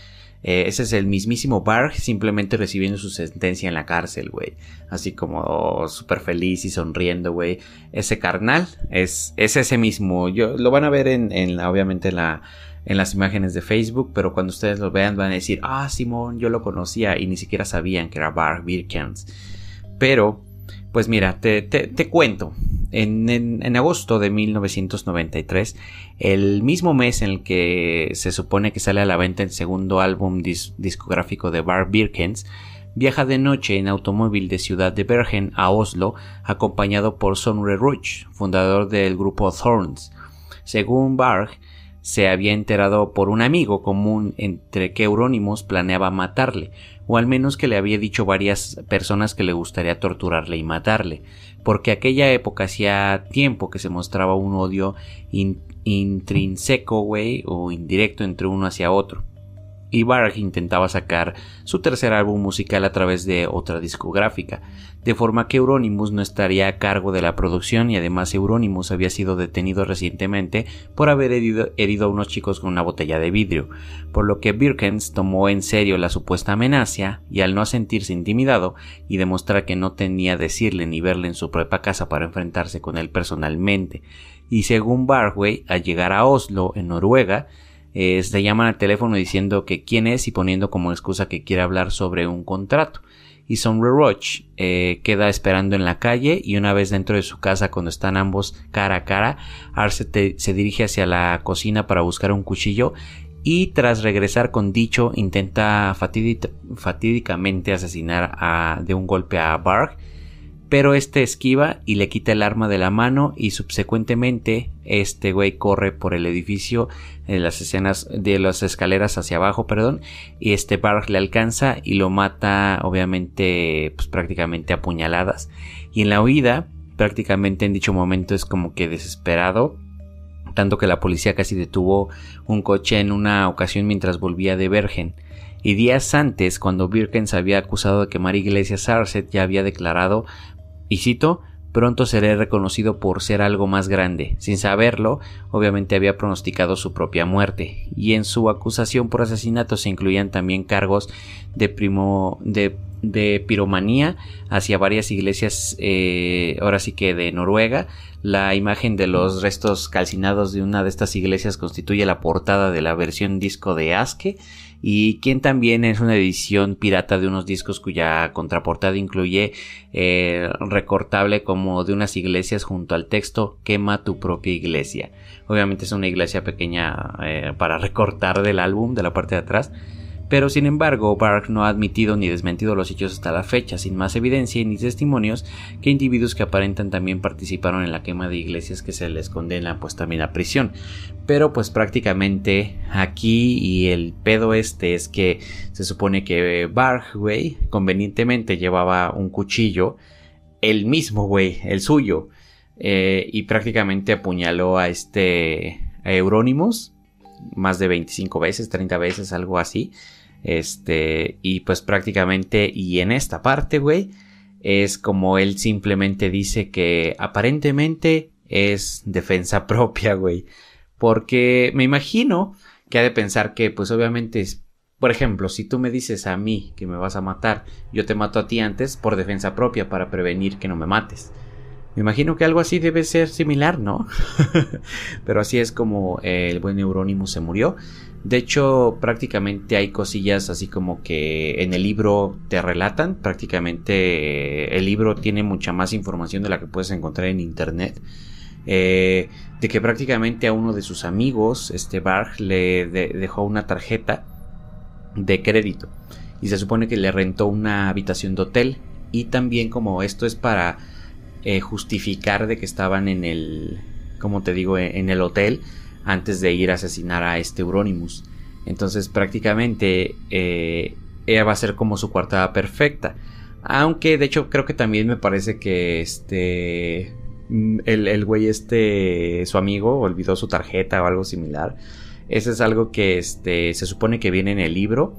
Eh, ese es el mismísimo Barg simplemente recibiendo su sentencia en la cárcel, güey. Así como súper feliz y sonriendo, güey. Ese carnal es, es ese mismo. Yo, lo van a ver en, la, obviamente en la, en las imágenes de Facebook, pero cuando ustedes lo vean van a decir, ah, Simón, yo lo conocía y ni siquiera sabían que era Barg Birkens. Pero, pues mira, te, cuento. En, agosto de 1993, el mismo mes en el que se supone que sale a la venta el segundo álbum discográfico de Bar Birkens, viaja de noche en automóvil de Ciudad de Bergen a Oslo, acompañado por Sonre Ruch, fundador del grupo Thorns. Según Barg, se había enterado por un amigo común entre que Euronymous planeaba matarle, o al menos que le había dicho varias personas que le gustaría torturarle y matarle, porque aquella época hacía tiempo que se mostraba un odio intrínseco, güey, o indirecto entre uno hacia otro y Barg intentaba sacar su tercer álbum musical a través de otra discográfica, de forma que Euronymous no estaría a cargo de la producción y además Euronymous había sido detenido recientemente por haber herido, a unos chicos con una botella de vidrio, por lo que Birkens tomó en serio la supuesta amenaza y al no sentirse intimidado y demostrar que no tenía decirle ni verle en su propia casa para enfrentarse con él personalmente, y según Barway, al llegar a Oslo, en Noruega, eh, se llaman al teléfono diciendo que quién es y poniendo como excusa que quiere hablar sobre un contrato. Y Son Roach eh, queda esperando en la calle y una vez dentro de su casa cuando están ambos cara a cara, Arce se dirige hacia la cocina para buscar un cuchillo y tras regresar con dicho intenta fatídicamente asesinar de un golpe a Bark pero este esquiva y le quita el arma de la mano y subsecuentemente este güey corre por el edificio de las escenas de las escaleras hacia abajo, perdón, y este Barg le alcanza y lo mata obviamente pues prácticamente a puñaladas. Y en la huida prácticamente en dicho momento es como que desesperado tanto que la policía casi detuvo un coche en una ocasión mientras volvía de Bergen. Y días antes, cuando Birkens había acusado de quemar iglesias, Arset ya había declarado y cito, pronto seré reconocido por ser algo más grande. Sin saberlo, obviamente había pronosticado su propia muerte, y en su acusación por asesinato se incluían también cargos de primo de de piromanía hacia varias iglesias, eh, ahora sí que de Noruega. La imagen de los restos calcinados de una de estas iglesias constituye la portada de la versión disco de Aske y quien también es una edición pirata de unos discos cuya contraportada incluye eh, recortable como de unas iglesias junto al texto quema tu propia iglesia. Obviamente es una iglesia pequeña eh, para recortar del álbum de la parte de atrás pero sin embargo, Bark no ha admitido ni desmentido los hechos hasta la fecha, sin más evidencia ni testimonios que individuos que aparentan también participaron en la quema de iglesias que se les condena pues también a prisión. Pero pues prácticamente aquí y el pedo este es que se supone que Bark, güey, convenientemente llevaba un cuchillo, el mismo, güey, el suyo, eh, y prácticamente apuñaló a este Euronymous más de 25 veces, 30 veces, algo así. Este, y pues prácticamente, y en esta parte, güey, es como él simplemente dice que aparentemente es defensa propia, güey. Porque me imagino que ha de pensar que, pues obviamente, por ejemplo, si tú me dices a mí que me vas a matar, yo te mato a ti antes por defensa propia para prevenir que no me mates. Me imagino que algo así debe ser similar, ¿no? Pero así es como el buen Eurónimo se murió. De hecho, prácticamente hay cosillas así como que en el libro te relatan. Prácticamente eh, el libro tiene mucha más información de la que puedes encontrar en internet. Eh, de que prácticamente a uno de sus amigos, este Barg, le dejó una tarjeta de crédito. Y se supone que le rentó una habitación de hotel. Y también como esto es para eh, justificar de que estaban en el, como te digo, en el hotel antes de ir a asesinar a este Euronymous. Entonces prácticamente eh, ella va a ser como su coartada perfecta. Aunque de hecho creo que también me parece que este... Mm, el, el güey este, su amigo, olvidó su tarjeta o algo similar. Ese es algo que este, se supone que viene en el libro.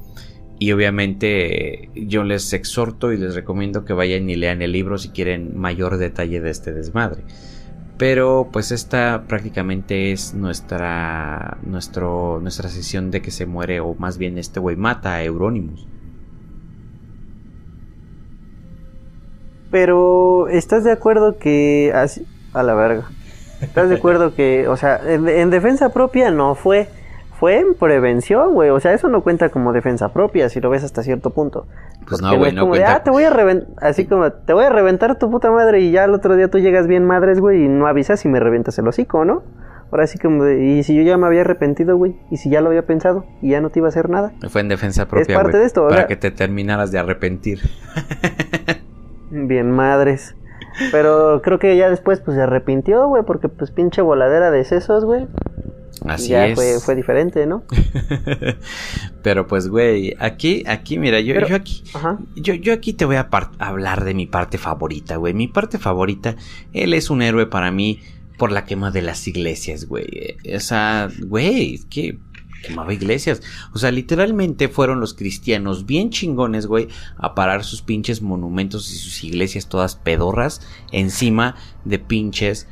Y obviamente yo les exhorto y les recomiendo que vayan y lean el libro si quieren mayor detalle de este desmadre. Pero pues esta prácticamente es nuestra, nuestro, nuestra sesión de que se muere o más bien este güey mata a Euronymous. Pero ¿estás de acuerdo que a la verga? ¿Estás de acuerdo que, o sea, en defensa propia no fue? Fue en prevención, güey. O sea, eso no cuenta como defensa propia si lo ves hasta cierto punto. Pues no, güey, no cuenta. ah, te voy a reventar, así como, te voy a reventar tu puta madre y ya el otro día tú llegas bien madres, güey, y no avisas y me revientas el hocico, ¿no? Ahora sí como, y si yo ya me había arrepentido, güey, y si ya lo había pensado y ya no te iba a hacer nada. Fue en defensa propia, es parte de esto, Para que te terminaras de arrepentir. bien madres. Pero creo que ya después, pues, se arrepintió, güey, porque, pues, pinche voladera de sesos, güey. Así ya Fue, diferente, ¿no? Pero pues, güey, aquí, aquí, mira, yo, yo aquí, yo, yo, aquí te voy a hablar de mi parte favorita, güey. Mi parte favorita, él es un héroe para mí por la quema de las iglesias, güey. O sea, güey, que quemaba iglesias. O sea, literalmente fueron los cristianos bien chingones, güey, a parar sus pinches monumentos y sus iglesias todas pedorras encima de pinches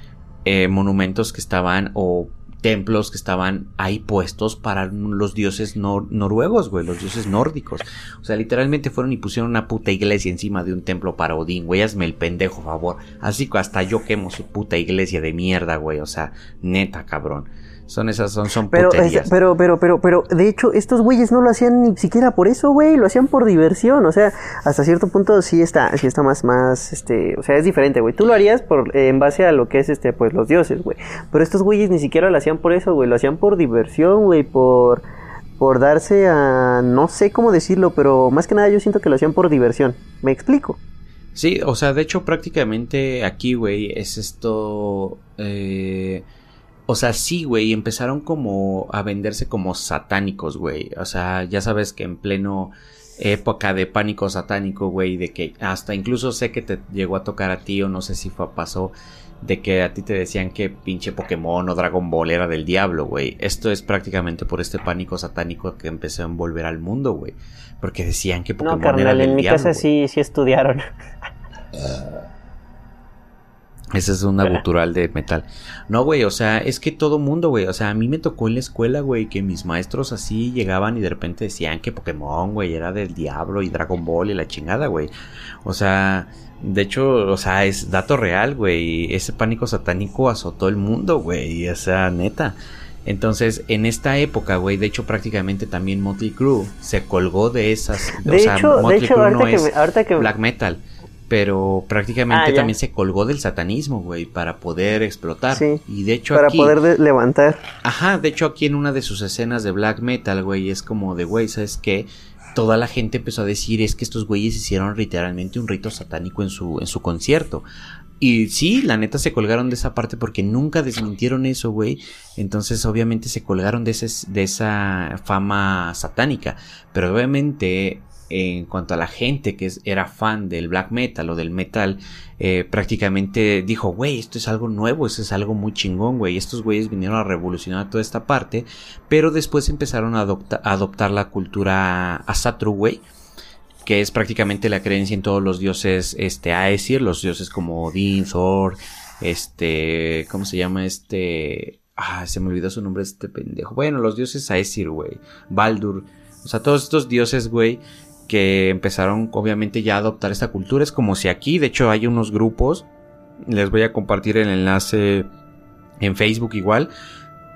eh, monumentos que estaban o templos que estaban ahí puestos para los dioses noruegos, güey, los dioses nórdicos. O sea, literalmente fueron y pusieron una puta iglesia encima de un templo para Odín, güey, hazme el pendejo, favor. Así que hasta yo quemo su puta iglesia de mierda, güey, o sea, neta, cabrón. Son esas, son, son pero, pero, pero, pero, pero, de hecho, estos güeyes no lo hacían ni siquiera por eso, güey, lo hacían por diversión, o sea, hasta cierto punto sí está, sí está más, más, este, o sea, es diferente, güey. Tú lo harías por, en base a lo que es, este, pues, los dioses, güey. Pero estos güeyes ni siquiera lo hacían por eso, güey, lo hacían por diversión, güey, por, por darse a, no sé cómo decirlo, pero más que nada yo siento que lo hacían por diversión. ¿Me explico? Sí, o sea, de hecho, prácticamente aquí, güey, es esto, eh o sea, sí, güey, empezaron como a venderse como satánicos, güey. O sea, ya sabes que en pleno época de pánico satánico, güey, de que hasta incluso sé que te llegó a tocar a ti o no sé si fue, pasó de que a ti te decían que pinche Pokémon o Dragon Ball era del diablo, güey. Esto es prácticamente por este pánico satánico que empezó a envolver al mundo, güey. Porque decían que Pokémon no, era del en mi casa sí, sí estudiaron. Ese es una gutural de metal. No, güey, o sea, es que todo mundo, güey. O sea, a mí me tocó en la escuela, güey, que mis maestros así llegaban y de repente decían que Pokémon, güey, era del diablo y Dragon Ball y la chingada, güey. O sea, de hecho, o sea, es dato real, güey. Ese pánico satánico azotó el mundo, güey. O sea, neta. Entonces, en esta época, güey, de hecho, prácticamente también Motley Crue se colgó de esas. De hecho, de hecho, ahorita que black metal pero prácticamente ah, también se colgó del satanismo, güey, para poder explotar. Sí, y de hecho para poder levantar. Ajá, de hecho aquí en una de sus escenas de black metal, güey, es como de, güey, ¿sabes qué? Toda la gente empezó a decir es que estos güeyes hicieron literalmente un rito satánico en su, en su concierto. Y sí, la neta se colgaron de esa parte porque nunca desmintieron eso, güey. Entonces, obviamente se colgaron de, ese, de esa fama satánica. Pero obviamente en cuanto a la gente que era fan del black metal o del metal, eh, prácticamente dijo, güey, esto es algo nuevo, esto es algo muy chingón, güey. Estos güeyes vinieron a revolucionar toda esta parte, pero después empezaron a, adoptar la cultura Asatru, güey. Que es prácticamente la creencia en todos los dioses, este, Aesir, los dioses como Odin, Thor, este, ¿cómo se llama este? Ah, se me olvidó su nombre este pendejo. Bueno, los dioses Aesir, güey. Baldur. O sea, todos estos dioses, güey, que empezaron obviamente ya a adoptar esta cultura. Es como si aquí, de hecho, hay unos grupos, les voy a compartir el enlace en Facebook igual,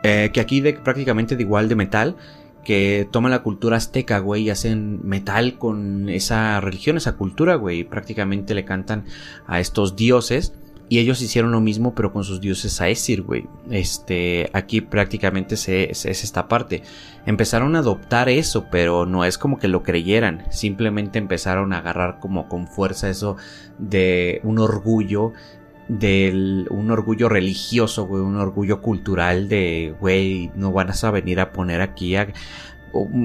eh, que aquí de, prácticamente de igual de metal, que toman la cultura azteca, güey, y hacen metal con esa religión, esa cultura, güey, prácticamente le cantan a estos dioses y ellos hicieron lo mismo, pero con sus dioses Aesir, güey. Este, aquí prácticamente es esta parte. Empezaron a adoptar eso, pero no es como que lo creyeran. Simplemente empezaron a agarrar como con fuerza eso de un orgullo un orgullo religioso, güey, un orgullo cultural de, güey, no van a venir a poner aquí a,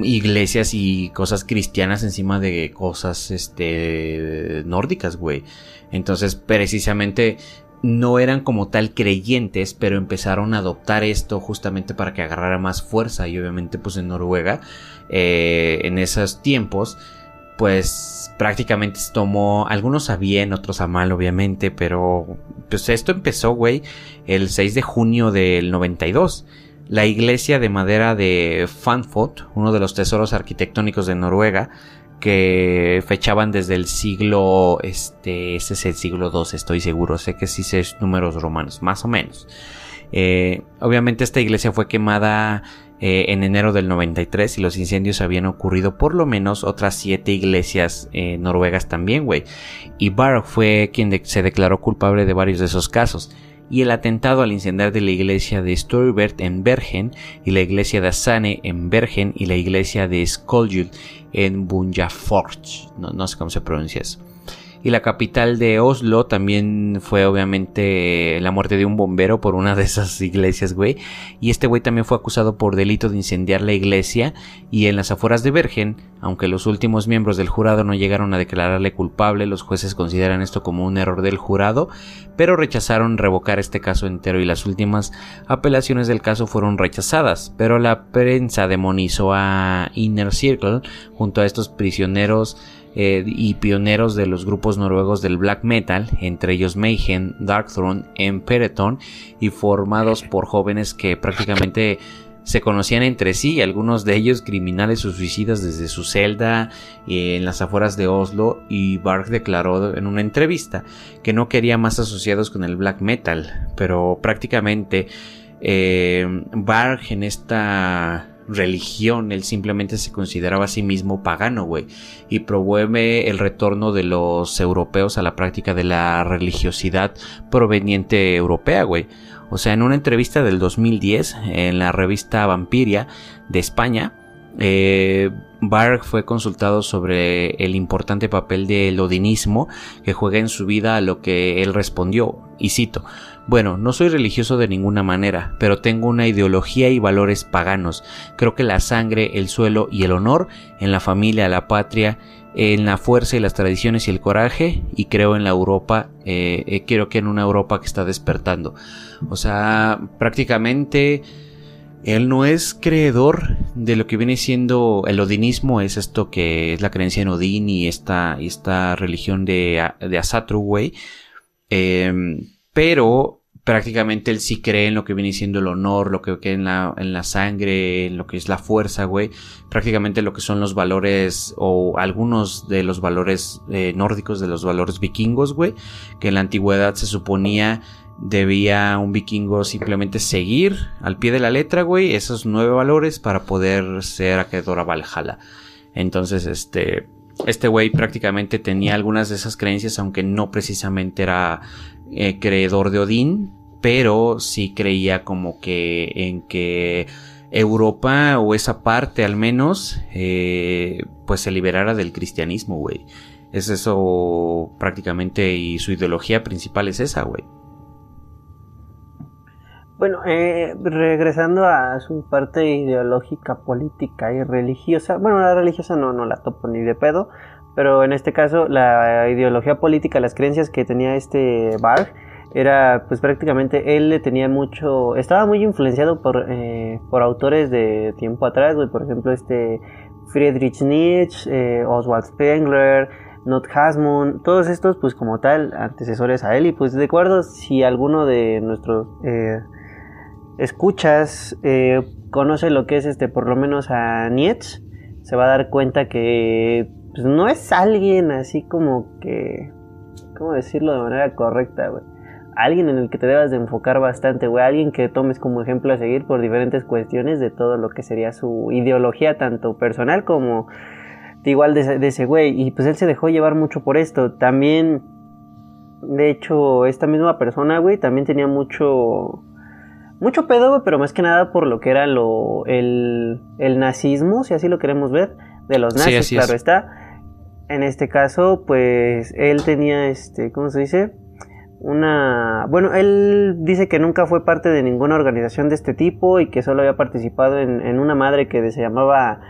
iglesias y cosas cristianas encima de cosas este nórdicas, güey. Entonces, precisamente no eran como tal creyentes, pero empezaron a adoptar esto justamente para que agarrara más fuerza y obviamente pues en Noruega eh, en esos tiempos pues prácticamente se tomó, algunos a bien, otros a mal obviamente, pero pues esto empezó, güey, el 6 de junio del 92 la iglesia de madera de Fanfot, uno de los tesoros arquitectónicos de Noruega, que fechaban desde el siglo, este, es el siglo II, estoy seguro, sé que sí sé números romanos, más o menos. Eh, obviamente esta iglesia fue quemada eh, en enero del 93 y los incendios habían ocurrido por lo menos otras siete iglesias eh, noruegas también, güey. Y Barr fue quien se declaró culpable de varios de esos casos y el atentado al incendiar de la iglesia de Storybert en Bergen y la iglesia de Asane en Bergen y la iglesia de Skoljul en Bunjaforch. No, no sé cómo se pronuncia eso y la capital de Oslo también fue obviamente la muerte de un bombero por una de esas iglesias, güey. Y este güey también fue acusado por delito de incendiar la iglesia y en las afueras de Bergen, aunque los últimos miembros del jurado no llegaron a declararle culpable, los jueces consideran esto como un error del jurado, pero rechazaron revocar este caso entero y las últimas apelaciones del caso fueron rechazadas, pero la prensa demonizó a Inner Circle junto a estos prisioneros eh, y pioneros de los grupos noruegos del black metal, entre ellos Mayhem, Darkthrone, Empereton, y formados por jóvenes que prácticamente se conocían entre sí, algunos de ellos criminales o suicidas desde su celda eh, en las afueras de Oslo y Bark declaró en una entrevista que no quería más asociados con el black metal, pero prácticamente eh, Bark en esta religión, él simplemente se consideraba a sí mismo pagano, güey, y promueve el retorno de los europeos a la práctica de la religiosidad proveniente europea, güey. O sea, en una entrevista del 2010 en la revista Vampiria de España, eh, Barg fue consultado sobre el importante papel del odinismo que juega en su vida, a lo que él respondió, y cito, bueno, no soy religioso de ninguna manera, pero tengo una ideología y valores paganos. Creo que la sangre, el suelo y el honor, en la familia, la patria, en la fuerza y las tradiciones y el coraje, y creo en la Europa, eh, eh, creo que en una Europa que está despertando. O sea, prácticamente él no es creedor de lo que viene siendo el odinismo, es esto que es la creencia en Odín y esta, esta religión de, de Asatru, güey. Em, pero prácticamente él sí cree en lo que viene siendo el honor, lo que cree en la, en la sangre, en lo que es la fuerza, güey. Prácticamente lo que son los valores o algunos de los valores eh, nórdicos, de los valores vikingos, güey. Que en la antigüedad se suponía debía un vikingo simplemente seguir al pie de la letra, güey, esos nueve valores para poder ser acreedor a Valhalla. Entonces, este, este güey prácticamente tenía algunas de esas creencias, aunque no precisamente era eh, creedor de Odín, pero sí creía como que en que Europa o esa parte al menos eh, pues se liberara del cristianismo, güey. Es eso prácticamente y su ideología principal es esa, güey. Bueno, eh, regresando a su parte ideológica, política y religiosa, bueno, la religiosa no, no la topo ni de pedo, pero en este caso la ideología política, las creencias que tenía este Barg, era pues prácticamente él le tenía mucho, estaba muy influenciado por, eh, por autores de tiempo atrás, por ejemplo este Friedrich Nietzsche, eh, Oswald Spengler, Not Hasmund, todos estos pues como tal antecesores a él y pues de acuerdo si alguno de nuestros eh, escuchas conoce lo que es este por lo menos a Nietzsche, se va a dar cuenta que pues no es alguien así como que, ¿cómo decirlo de manera correcta, güey? Alguien en el que te debas de enfocar bastante, güey. Alguien que tomes como ejemplo a seguir por diferentes cuestiones de todo lo que sería su ideología, tanto personal como igual de, de ese güey. Y pues él se dejó llevar mucho por esto. También, de hecho, esta misma persona, güey, también tenía mucho mucho pedo, güey, pero más que nada por lo que era lo, el, el nazismo, si así lo queremos ver, de los nazis, claro está. En este caso, pues él tenía, este, ¿cómo se dice? Una... Bueno, él dice que nunca fue parte de ninguna organización de este tipo y que solo había participado en, una madre que se llamaba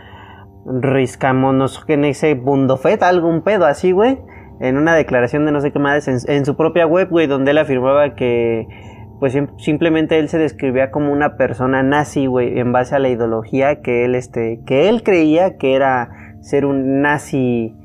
Riscamonosgenese Bundofet, algún pedo así, güey. En una declaración de no sé qué madres en, en su propia web, güey, donde él afirmaba que pues simplemente él se describía como una persona nazi, güey, en base a la ideología que él, este, que él creía que era ser un nazi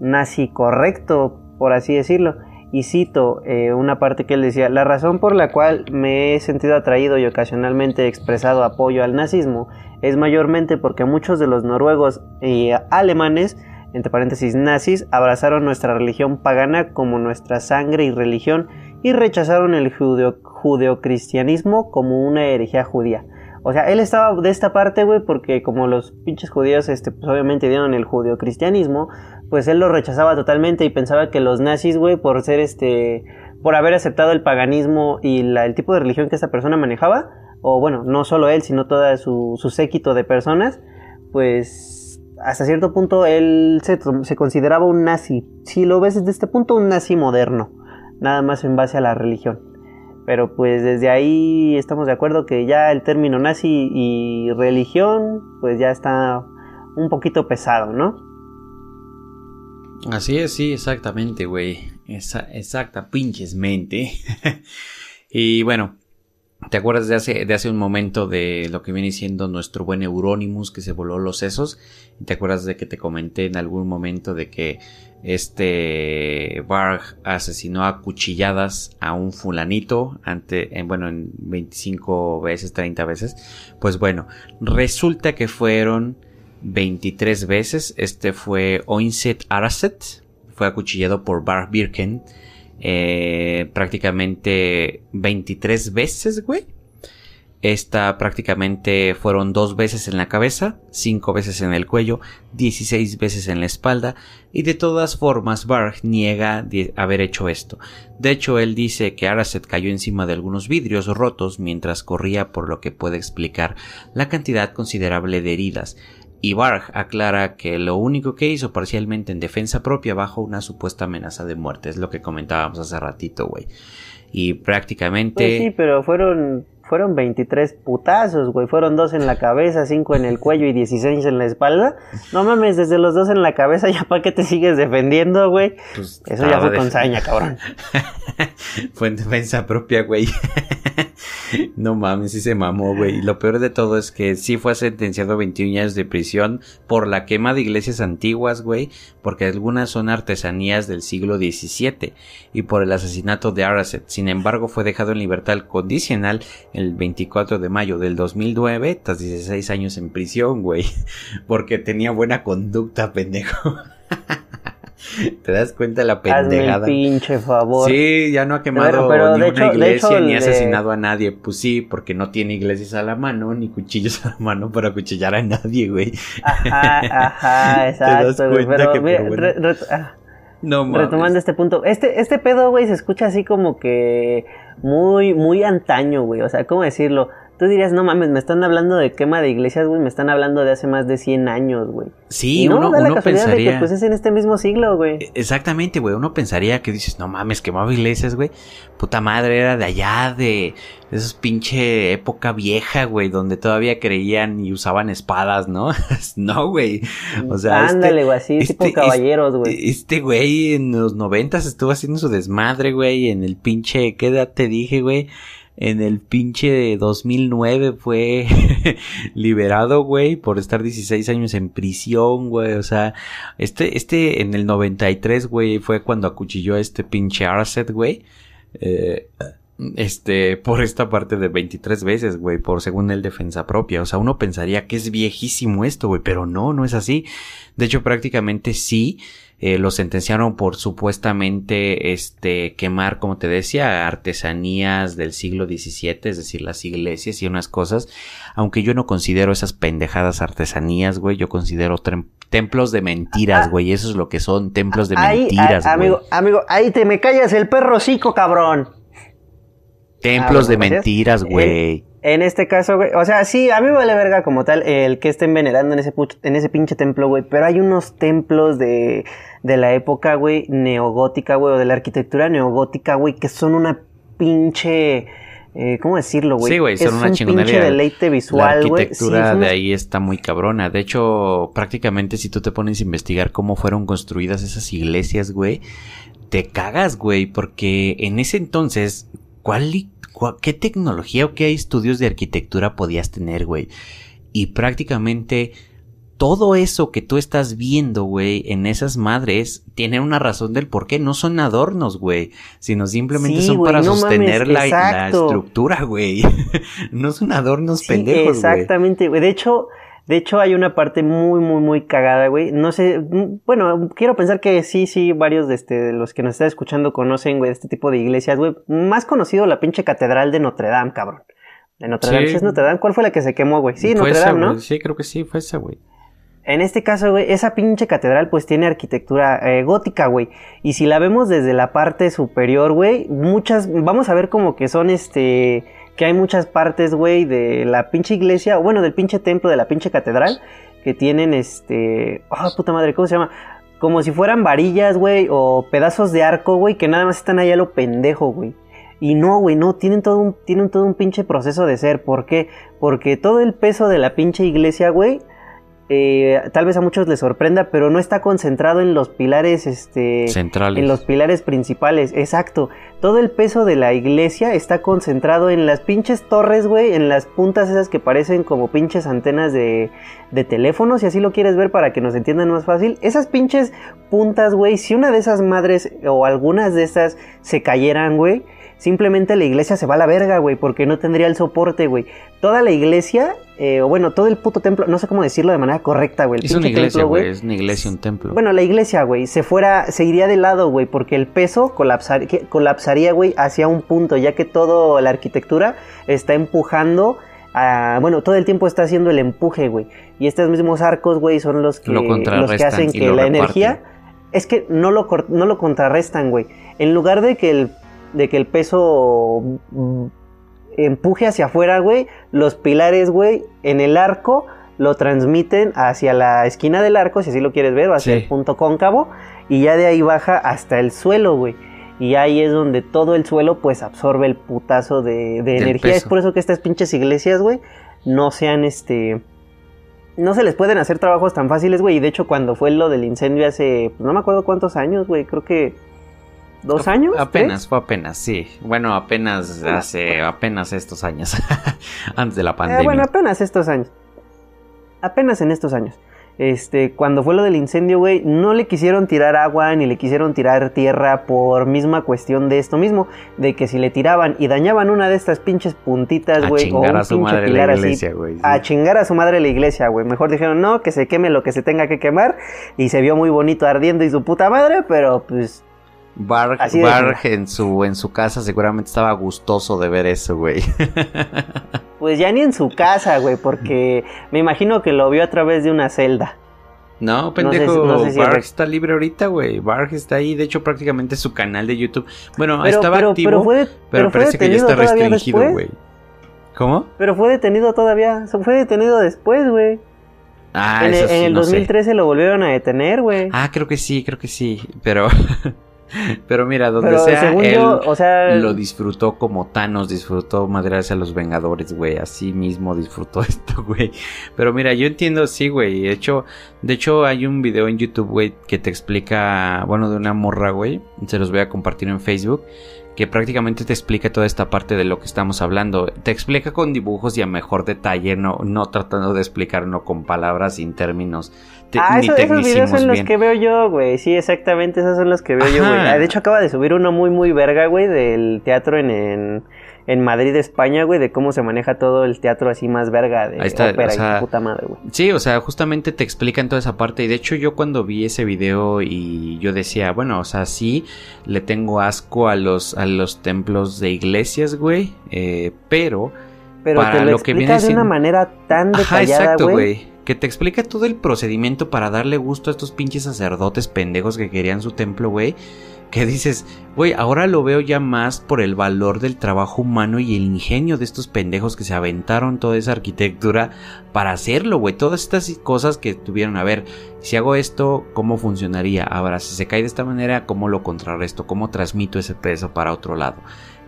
nazi correcto, por así decirlo. Y cito eh, una parte que él decía, la razón por la cual me he sentido atraído y ocasionalmente expresado apoyo al nazismo es mayormente porque muchos de los noruegos y alemanes, entre paréntesis nazis, abrazaron nuestra religión pagana como nuestra sangre y religión y rechazaron el judeocristianismo como una herejía judía. O sea, él estaba de esta parte, güey, porque como los pinches judíos, este, pues obviamente dieron el judeocristianismo, pues él lo rechazaba totalmente y pensaba que los nazis, güey, por ser este, por haber aceptado el paganismo y la, el tipo de religión que esa persona manejaba, o bueno, no solo él, sino todo su, su séquito de personas, pues hasta cierto punto él se, se, consideraba un nazi. Si lo ves desde este punto, un nazi moderno, nada más en base a la religión. Pero pues desde ahí estamos de acuerdo que ya el término nazi y religión, pues ya está un poquito pesado, ¿no? Así es, sí, exactamente, güey. Exacta, pinches mente. y bueno, ¿te acuerdas de hace, de hace un momento de lo que viene siendo nuestro buen Euronymous que se voló los sesos? ¿Te acuerdas de que te comenté en algún momento de que este Varg asesinó a cuchilladas a un fulanito ante, en, bueno, en 25 veces, 30 veces? Pues bueno, resulta que fueron 23 veces. Este fue Oinset Araset. Fue acuchillado por Bar Birken. Eh, prácticamente 23 veces, güey. Esta prácticamente fueron dos veces en la cabeza, cinco veces en el cuello, 16 veces en la espalda y de todas formas Barg niega haber hecho esto. De hecho, él dice que Araset cayó encima de algunos vidrios rotos mientras corría por lo que puede explicar la cantidad considerable de heridas. Y Barg aclara que lo único que hizo parcialmente en defensa propia bajo una supuesta amenaza de muerte. Es lo que comentábamos hace ratito, güey. Y prácticamente... Pues sí, pero fueron, fueron 23 putazos, güey. Fueron dos en la cabeza, cinco en el cuello y 16 en la espalda. No mames, desde los dos en la cabeza, ¿ya para qué te sigues defendiendo, güey? Pues, Eso ya fue con saña, cabrón. fue en defensa propia, güey. No mames, sí se mamó, güey. Y lo peor de todo es que sí fue sentenciado a 21 años de prisión por la quema de iglesias antiguas, güey, porque algunas son artesanías del siglo XVII y por el asesinato de Araset. Sin embargo, fue dejado en libertad condicional el 24 de mayo del 2009, tras 16 años en prisión, güey, porque tenía buena conducta, pendejo. ¿Te das cuenta de la pendejada? Hazme el pinche favor. Sí, ya no ha quemado Pero, ni una hecho- iglesia ni ha de- asesinado a nadie. Pues sí, porque no tiene iglesias a la mano ni cuchillos a la mano para acuchillar a nadie, güey. Ajá, ajá, exacto, güey. cuenta Pero, que, mira, pero bueno. re- re- ah, No mames. retomando este punto, este, este pedo, güey, se escucha así como que muy, muy antaño, güey. O sea, ¿cómo decirlo? Tú dirías, no mames, me están hablando de quema de iglesias, güey, me están hablando de hace más de 100 años, güey. Sí, y no, uno, da la uno de pensaría. que pues es en este mismo siglo, güey. Exactamente, güey. Uno pensaría que dices, no mames, quemaba iglesias, güey. Puta madre, era de allá, de, de esos pinche época vieja, güey, donde todavía creían y usaban espadas, ¿no? no, güey. O sea, este- Ándale, güey, así, tipo este- caballeros, güey. Este güey en los noventas estuvo haciendo su desmadre, güey, en el pinche, ¿qué edad te dije, güey? En el pinche 2009 fue liberado, güey, por estar 16 años en prisión, güey. O sea, este, este en el 93, güey, fue cuando acuchilló a este pinche Arset, güey. Eh, este, por esta parte de 23 veces, güey, por según el defensa propia. O sea, uno pensaría que es viejísimo esto, güey, pero no, no es así. De hecho, prácticamente sí. Eh, lo sentenciaron por supuestamente este quemar, como te decía, artesanías del siglo XVII, es decir, las iglesias y unas cosas. Aunque yo no considero esas pendejadas artesanías, güey, yo considero templos de mentiras, Ah. güey. Eso es lo que son, templos de Ahí, mentiras, ah, güey. amigo, amigo, ahí te me callas el perro cico, cabrón. Templos Ah, de mentiras, güey. En este caso, güey, o sea, sí, a mí vale verga como tal el que estén venerando en ese, en ese pinche templo, güey, pero hay unos templos de, de la época, güey, neogótica, güey, o de la arquitectura neogótica, güey, que son una pinche, eh, ¿cómo decirlo, güey? Sí, güey, son es una un chingonería. pinche deleite La visual, güey. Sí, arquitectura de ahí está muy cabrona. De hecho, prácticamente si tú te pones a investigar cómo fueron construidas esas iglesias, güey, te cagas, güey, porque en ese entonces, ¿cuál, ¿qué tecnología o qué estudios de arquitectura podías tener, güey? Y prácticamente todo eso que tú estás viendo, güey, en esas madres, tiene una razón del por qué. No son adornos, güey, sino simplemente Sí, son para no mames, sostener la, estructura, güey. no son adornos Sí, pendejos, güey. exactamente, güey. De hecho, de hecho hay una parte muy, muy, muy cagada, güey. No sé, mm, bueno, quiero pensar que sí, sí, varios de, este, de los que nos están escuchando conocen, güey, este tipo de iglesias, güey. Más conocido la pinche catedral de Notre Dame, cabrón. De Notre Dame, Sí. ¿sí es Notre Dame? ¿Cuál fue la que se quemó, güey? Sí, Fue Notre esa, Dame, ¿no? Sí, creo que sí, fue esa, güey. En este caso, güey, esa pinche catedral pues tiene arquitectura eh, gótica, güey. Y si la vemos desde la parte superior, güey, muchas, vamos a ver como que son este, que hay muchas partes, güey, de la pinche iglesia, o bueno, del pinche templo, de la pinche catedral, que tienen este, ah, puta madre, ¿cómo se llama? Como si fueran varillas, güey, o pedazos de arco, güey, que nada más están ahí a lo pendejo, güey. Y no, güey, no, tienen todo un, tienen todo un pinche proceso de ser. ¿Por qué? Porque todo el peso de la pinche iglesia, güey, eh, tal vez a muchos les sorprenda, pero no está concentrado en los pilares, este, Centrales. en los pilares principales, exacto. Todo el peso de la iglesia está concentrado en las pinches torres, güey, en las puntas esas que parecen como pinches antenas de, de teléfono, si así lo quieres ver para que nos entiendan más fácil. Esas pinches puntas, güey, si una de esas madres o algunas de esas se cayeran, güey, simplemente la iglesia se va a la verga, güey, porque no tendría el soporte, güey. Toda la iglesia, eh, o bueno, todo el puto templo, no sé cómo decirlo de manera correcta, güey. Es una iglesia, templo, güey. Es una iglesia, un templo. bueno, la iglesia, güey, se fuera, se iría de lado, güey, porque el peso colapsar- colapsaría, güey, hacia un punto, ya que toda la arquitectura está empujando a, bueno, todo el tiempo está haciendo el empuje, güey. Y estos mismos arcos, güey, son los que, Lo los que hacen que la reparten. energía, es que no lo, no lo contrarrestan, güey. En lugar de que el, de que el peso mm, empuje hacia afuera, güey, los pilares, güey, en el arco lo transmiten hacia la esquina del arco, si así lo quieres ver, o hacia Sí. el punto cóncavo, y ya de ahí baja hasta el suelo, güey. Y ahí es donde todo el suelo, pues, absorbe el putazo de, de energía. Es por eso que estas pinches iglesias, güey, no sean, este... No se les pueden hacer trabajos tan fáciles, güey. Y de hecho, cuando fue lo del incendio hace, pues, no me acuerdo cuántos años, güey, creo que ¿Dos años? Apenas, fue apenas, sí. Bueno, apenas hace, apenas estos años. Antes de la Eh, pandemia. bueno, apenas estos años. Apenas en estos años. Este, cuando fue lo del incendio, güey, no le quisieron tirar agua ni le quisieron tirar tierra por misma cuestión de esto mismo, de que si le tiraban y dañaban una de estas pinches puntitas, güey, o un a su madre pilar la así, iglesia, güey. sí. a chingar a su madre la iglesia, güey. Mejor dijeron, no, que se queme lo que se tenga que quemar. Y se vio muy bonito ardiendo y su puta madre, pero pues. Barg, Barg en su, en su casa seguramente estaba gustoso de ver eso, güey. Pues ya ni en su casa, güey, porque me imagino que lo vio a través de una celda. No, sé pendejo, no sé si Barg re- está libre ahorita, güey. Barg está ahí, de hecho prácticamente su canal de YouTube. Bueno, Pero, estaba pero, activo, pero fue, parece que ya está restringido, güey. ¿Cómo? Pero fue detenido todavía. Fue detenido después, güey. Ah, en eso sí, en el no sé. 2013 lo volvieron a detener, güey. Ah, creo que sí, creo que sí, pero... pero mira, donde Pero sea, él yo, o sea. lo disfrutó como Thanos disfrutó madrearse a los Vengadores, güey. Así mismo disfrutó esto, güey. Pero mira, yo entiendo, sí, güey. De hecho, de hecho hay un video en YouTube, güey, que te explica, bueno, de una morra, güey. Se los voy a compartir en Facebook. Que prácticamente te explica toda esta parte de lo que estamos hablando. Te explica con dibujos y a mejor detalle, no, no tratando de explicarlo con palabras sin términos. Te- Ah, ni eso- esos videos son los que veo yo, güey. Sí, exactamente, esos son los que veo yo, güey. Ah, De hecho, acaba de subir uno muy, muy verga, güey, del teatro en, en, en Madrid, España, güey, de cómo se maneja todo el teatro así más verga de Ahí está, ópera o sea, y puta madre, güey. Sí, o sea, justamente te explican toda esa parte. Y de hecho, yo cuando vi ese video y yo decía, bueno, o sea, sí, le tengo asco a los, a los templos de iglesias, güey. eh, pero. Pero para te lo, lo que viene de una manera tan detallada, exacto, güey. Que te explica todo el procedimiento para darle gusto a estos pinches sacerdotes pendejos que querían su templo, güey. Que dices, güey, ahora lo veo ya más por el valor del trabajo humano y el ingenio de estos pendejos que se aventaron toda esa arquitectura para hacerlo, güey. Todas estas cosas que tuvieron, a ver, si hago esto, ¿cómo funcionaría? Ahora, si se cae de esta manera, ¿cómo lo contrarresto? ¿Cómo transmito ese peso para otro lado?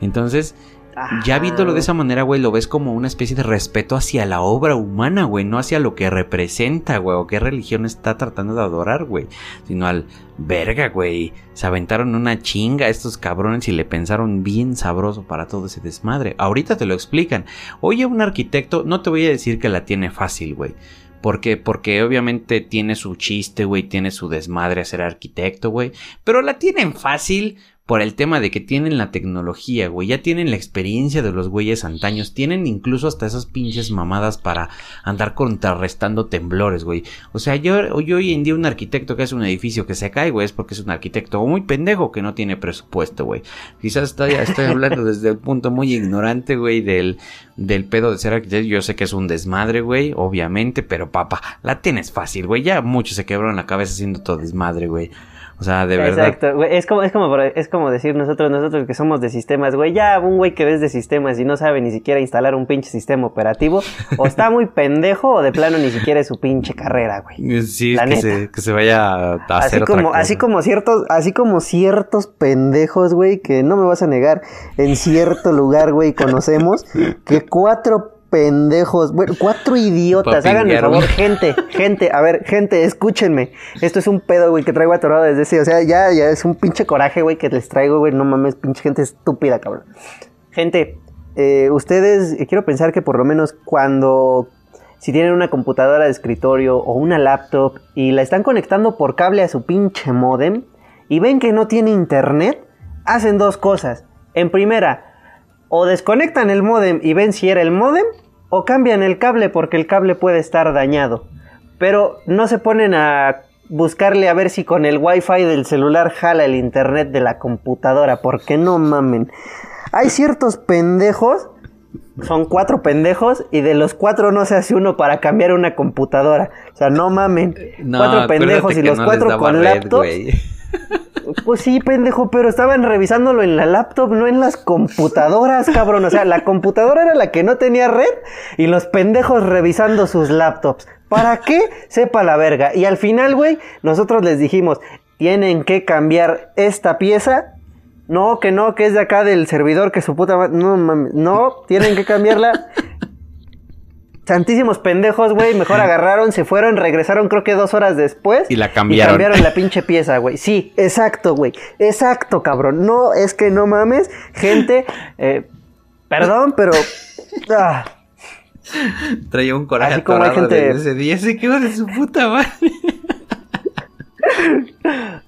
Entonces, ya viéndolo de esa manera, güey, lo ves como una especie de respeto hacia la obra humana, güey, no hacia lo que representa, güey, o qué religión está tratando de adorar, güey, sino al verga, güey. Se aventaron una chinga a estos cabrones y le pensaron bien sabroso para todo ese desmadre. Ahorita te lo explican. Oye, un arquitecto, no te voy a decir que la tiene fácil, güey. ¿Por qué? Porque obviamente tiene su chiste, güey, tiene su desmadre a ser arquitecto, güey. Pero la tienen fácil por el tema de que tienen la tecnología, güey. Ya tienen la experiencia de los güeyes antaños. Tienen incluso hasta esas pinches mamadas para andar contrarrestando temblores, güey. O sea, yo, yo hoy en día un arquitecto que hace un edificio que se cae, güey, es porque es un arquitecto muy pendejo que no tiene presupuesto, güey. Quizás estoy, estoy hablando desde el punto muy ignorante, güey, del, del pedo de ser arquitecto. Yo sé que es un desmadre, güey, obviamente, pero papá, la tienes fácil, güey. Ya muchos se quebraron la cabeza haciendo todo desmadre, güey. O sea, de verdad. Exacto, güey. Es como, es, como, es como decir nosotros, nosotros que somos de sistemas, güey. Ya un güey que es de sistemas y no sabe ni siquiera instalar un pinche sistema operativo, o está muy pendejo o de plano ni siquiera es su pinche carrera, güey. Sí, La que se, que se vaya a Así hacer otra como, cosa. así como ciertos, así como ciertos pendejos, güey, que no me vas a negar, en cierto lugar, güey, conocemos, que cuatro pendejos, bueno, cuatro idiotas, háganme el favor, gente, gente, a ver, gente, escúchenme. Esto es un pedo, güey, que traigo atorado desde ese, o sea, ya, ya es un pinche coraje, güey, que les traigo, güey, no mames, pinche gente estúpida, cabrón. Gente, eh, ustedes, eh, quiero pensar que por lo menos cuando si tienen una computadora de escritorio o una laptop y la están conectando por cable a su pinche modem y ven que no tiene internet, hacen dos cosas. En primera, o desconectan el modem y ven si era el modem, o cambian el cable porque el cable puede estar dañado. Pero no se ponen a buscarle a ver si con el wifi del celular jala el internet de la computadora, porque no mamen. Hay ciertos pendejos son cuatro pendejos y de los cuatro no se hace uno para cambiar una computadora. O sea, no mamen. No, cuatro pendejos y los no cuatro con laptops. Pues sí, pendejo, pero estaban revisándolo en la laptop, no en las computadoras, cabrón. O sea, la computadora era la que no tenía red y los pendejos revisando sus laptops. ¿Para qué? Sepa la verga. Y al final, güey, nosotros les dijimos, tienen que cambiar esta pieza. No, que no, que es de acá del servidor, que su puta ma- No, mames. No, tienen que cambiarla. Santísimos pendejos, güey. Mejor agarraron, se fueron, regresaron creo que dos horas después. Y la cambiaron. Y cambiaron la pinche pieza, güey. Sí, exacto, güey. Exacto, cabrón. No, es que no mames. Gente, eh, perdón, pero... ah, Traía un coraje Así como hay gente- desde ese día. Se quedó de su puta madre.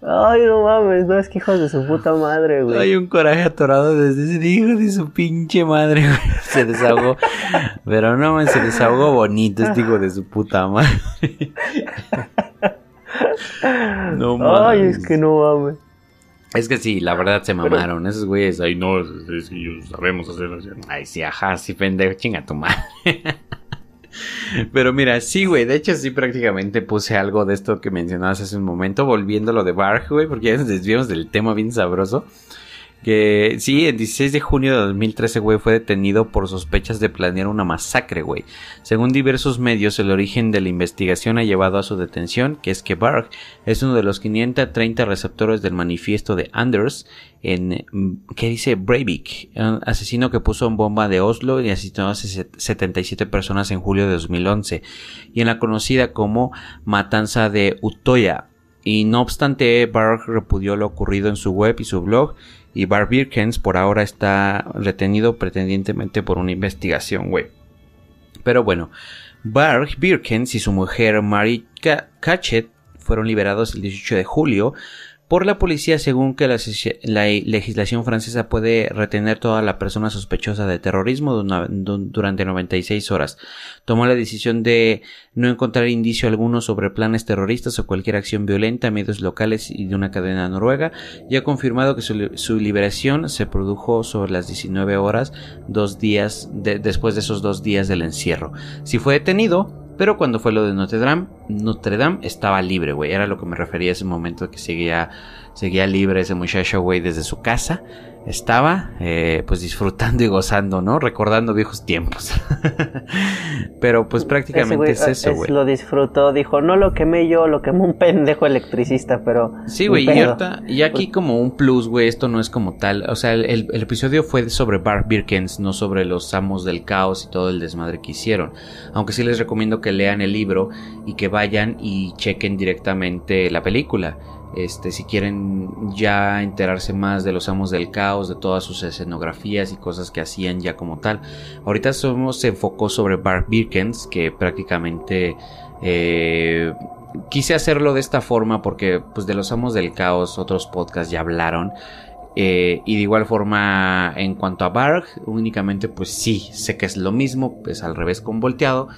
Ay, no mames. No, es que hijos de su puta madre, güey. Hay un coraje atorado desde ese hijo de su pinche madre, güey. Se desahogó. Pero no, man, se desahogó bonito, este hijo de su puta madre. No mames. Ay, es que no mames. Es que sí, la verdad se mamaron. Esos güeyes, ay, no, es, es que ellos sabemos hacer así. Ay, sí, ajá, sí, pendejo, chinga tu madre. Pero mira, sí, güey, de hecho sí prácticamente puse algo de esto que mencionabas hace un momento, volviendo a lo de Barg, güey, porque ya nos desviamos del tema bien sabroso. Que sí, el 16 de junio de 2013, güey, fue detenido por sospechas de planear una masacre, güey. Según diversos medios, el origen de la investigación ha llevado a su detención, que es que Barg es uno de los 530 receptores del manifiesto de Anders en, mm, ¿qué dice? Breivik, un asesino que puso en bomba de Oslo y asesinó a se- 77 personas en julio de 2011, y en la conocida como Matanza de Utoya. Y no obstante, Barg repudió lo ocurrido en su web y su blog, y Bar Birkens por ahora está retenido pretendientemente por una investigación, güey. Pero bueno, Barg Birkens y su mujer Mary Katchett fueron liberados el 18 de julio por la policía según que la, legislación francesa puede retener toda la persona sospechosa de terrorismo durante 96 horas. Tomó la decisión de no encontrar indicio alguno sobre planes terroristas o cualquier acción violenta a medios locales y de una cadena noruega y ha confirmado que su, su liberación se produjo sobre las 19 horas dos días de- después de esos dos días del encierro. Si fue detenido, pero cuando fue lo de Notre Dame, Notre Dame estaba libre, güey. Era lo que me refería a ese momento que seguía, seguía libre ese muchacho, güey, desde su casa. Estaba, eh, pues disfrutando y gozando, ¿no? Recordando viejos tiempos. pero pues prácticamente güey, es eso, es- güey. Lo disfrutó, dijo, no lo quemé yo, lo quemó un pendejo electricista, pero... Sí, güey, y pedo. ahorita, y aquí como un plus, güey, esto no es como tal, o sea, el, el- el episodio fue sobre Bart Birkens, no sobre los amos del caos y todo el desmadre que hicieron, aunque sí les recomiendo que lean el libro y que vayan y chequen directamente la película, este, si quieren ya enterarse más de los amos del caos, de todas sus escenografías y cosas que hacían ya como tal. Ahorita somos se enfocó sobre Bart Birkens, que prácticamente eh, quise hacerlo de esta forma porque pues de los amos del caos otros podcasts ya hablaron. Eh, y de igual forma en cuanto a Barg, únicamente pues sí, sé que es lo mismo, pues al revés con volteado.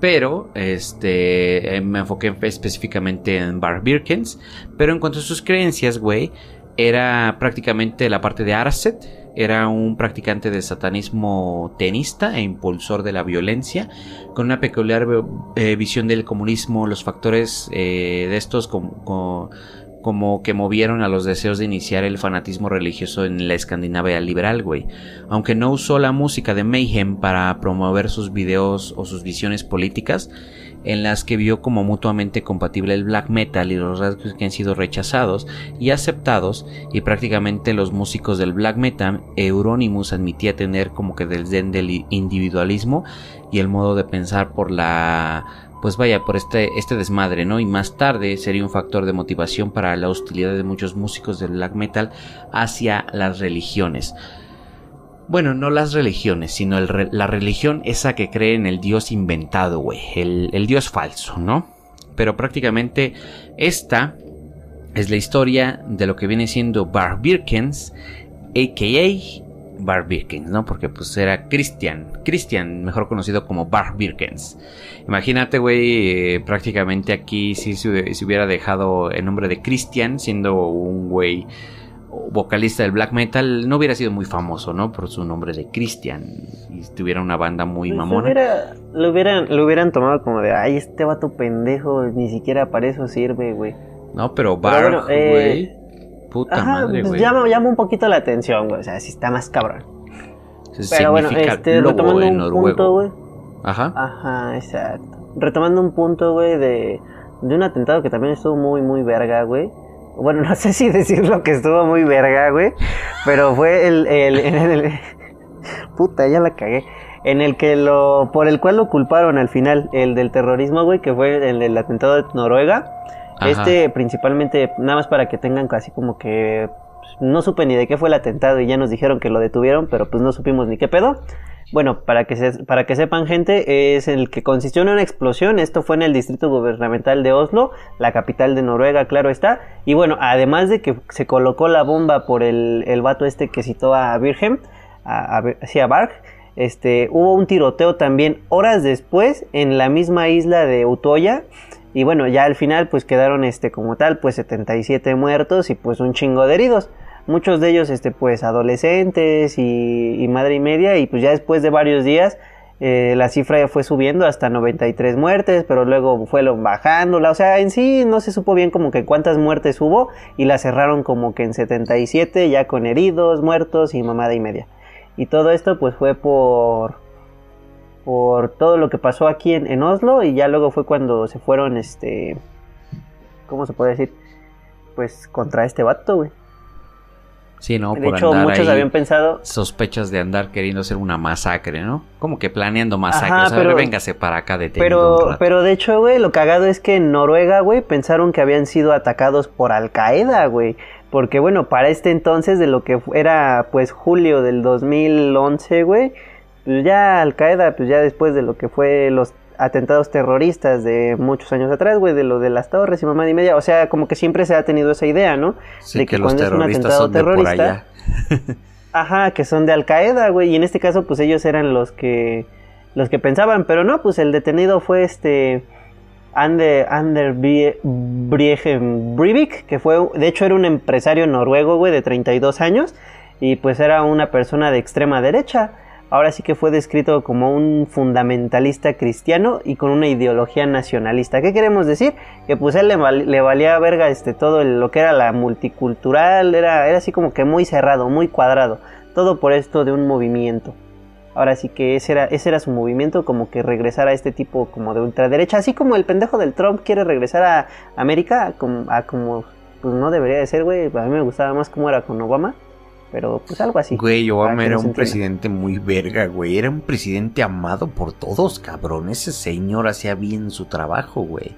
Pero este eh, me enfoqué específicamente en Barg Birkens. Pero en cuanto a sus creencias, güey, era prácticamente la parte de Arset. Era un practicante de satanismo tenista e impulsor de la violencia, con una peculiar eh, visión del comunismo, los factores eh, de estos como, como que movieron a los deseos de iniciar el fanatismo religioso en la Escandinavia liberal, güey. Aunque no usó la música de Mayhem para promover sus videos o sus visiones políticas, en las que vio como mutuamente compatible el black metal y los rasgos que han sido rechazados y aceptados y prácticamente los músicos del black metal Euronymous admitía tener como que del zen del individualismo y el modo de pensar por la pues vaya por este este desmadre, ¿no? Y más tarde sería un factor de motivación para la hostilidad de muchos músicos del black metal hacia las religiones. Bueno, no las religiones, sino la religión esa que cree en el Dios inventado, güey. El, el Dios falso, ¿no? Pero prácticamente esta es la historia de lo que viene siendo Bar Birkens, a.k.a. Bar Birkens, ¿no? Porque pues era Christian, Christian, mejor conocido como Bar Birkens. Imagínate, güey, eh, prácticamente aquí si se, hubiera dejado el nombre de Christian, siendo un güey vocalista del black metal no hubiera sido muy famoso, ¿no? Por su nombre de Christian. Y tuviera una banda muy Pues mamona. hubiera- lo, hubieran, lo hubieran tomado como de, ay, este vato pendejo, ni siquiera para eso sirve, güey. No, pero bueno, eh, güey. Puta Ajá, madre, pues llama, llama un poquito la atención, güey, o sea, si está más cabrón. Pero bueno, este, retomando en un noruego. punto, güey. Ajá. Ajá, exacto. Retomando un punto, güey, de, de un atentado que también estuvo muy, muy verga, güey. Bueno, no sé si decirlo que estuvo muy verga, güey. Pero fue el... el, el- el- puta, ya la cagué. en el que lo, por el cual lo culparon al final, el del terrorismo, güey, que fue el del atentado de Noruega. Este principalmente, nada más para que tengan casi como que pues, no supe ni de qué fue el atentado y ya nos dijeron que lo detuvieron, pero pues no supimos ni qué pedo. Bueno, para que, se- para que sepan gente, es el que consistió en una explosión. Esto fue en el distrito gubernamental de Oslo, la capital de Noruega, claro está. Y bueno, además de que se colocó la bomba por el, el vato este que citó a Virgen, a, a, sí, a este, hubo un tiroteo también horas después en la misma isla de Utoya. Y bueno, ya al final pues quedaron este como tal pues 77 muertos y pues un chingo de heridos. Muchos de ellos este pues adolescentes y, y madre y media y pues ya después de varios días eh, la cifra ya fue subiendo hasta 93 muertes, pero luego fue lo- bajándola. O sea, en sí no se supo bien como que cuántas muertes hubo y la cerraron como que en 77 ya con heridos, muertos y mamada y media. Y todo esto pues fue por por todo lo que pasó aquí en, en Oslo y ya luego fue cuando se fueron este ¿cómo se puede decir? Pues contra este vato, güey. Sí, ¿no? de Por hecho, andar muchos ahí habían pensado sospechas de andar queriendo hacer una masacre, ¿no? Como que planeando masacres. Ajá, a ver, pero- véngase para acá detenido un Pero, rato. pero de hecho, güey, lo cagado es que en Noruega, güey, pensaron que habían sido atacados por Al Qaeda, güey. Porque, bueno, para este entonces, de lo que era, pues, julio del 2011, güey, pues ya Al Qaeda, pues ya después de lo que fue los atentados terroristas de muchos años atrás, güey, de lo de las torres y mamá y media, o sea, como que siempre se ha tenido esa idea, ¿no? Sí, de que, que los cuando es un atentado son de por terrorista, allá. Ajá, que son de Al Qaeda, güey. Y en este caso, pues ellos eran los que los que pensaban, pero no, pues el detenido fue este Ander, Ander Brie- Briegen Breivik, que fue, de hecho, era un empresario noruego, güey, de 32 años, y pues era una persona de extrema derecha. Ahora sí que fue descrito como un fundamentalista cristiano y con una ideología nacionalista. ¿Qué queremos decir? Que pues él le, val- le valía verga este todo lo que era la multicultural, era, era así como que muy cerrado, muy cuadrado. Todo por esto de un movimiento. Ahora sí que ese era, ese era su movimiento, como que regresar a este tipo como de ultraderecha, así como el pendejo del Trump quiere regresar a América a como, a como pues no debería de ser, güey. A mí me gustaba más cómo era con Obama, pero pues algo así. Güey, Obama era un presidente muy verga, güey. Era un presidente amado por todos, cabrón. Ese señor hacía bien su trabajo, güey.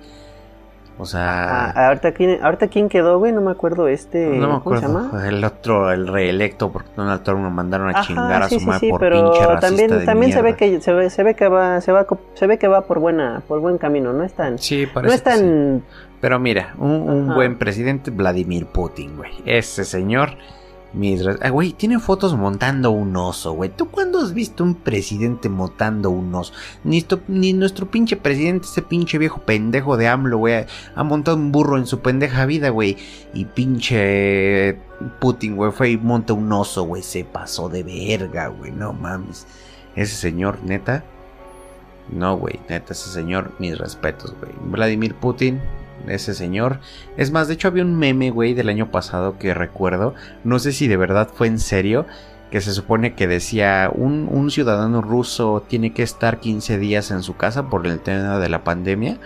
O sea, Ah, ahorita, quién, ahorita quién quedó, güey, no me acuerdo este. no me ¿Cómo se acuerdo. llama? El otro, el reelecto, porque Donald Trump lo mandaron a Ajá, chingar a sí, su sí, madre sí, por pero pinche racista también, de también se ve mierda. que se ve, se ve que va, se va, se ve que va por buena, por buen camino, no es tan, Sí, no parece es que sí. tan, Pero mira, un, buen presidente, Vladimir Putin, güey. Ese señor, mis ah, güey, tiene fotos montando un oso, güey. ¿Tú cuándo has visto un presidente montando un oso? Ni, esto- ni nuestro pinche presidente, ese pinche viejo pendejo de AMLO, güey, ha montado un burro en su pendeja vida, güey. Y pinche Putin, güey, fue y monta un oso, güey. Se pasó de verga, güey. No mames. Ese señor, neta. No, güey, neta, ese señor, mis respetos, güey. Vladimir Putin, ese señor. Es más, de hecho había un meme, güey, del año pasado que recuerdo. No sé si de verdad fue en serio. Que se supone que decía, un, ciudadano ruso tiene que estar 15 días en su casa por el tema de la pandemia.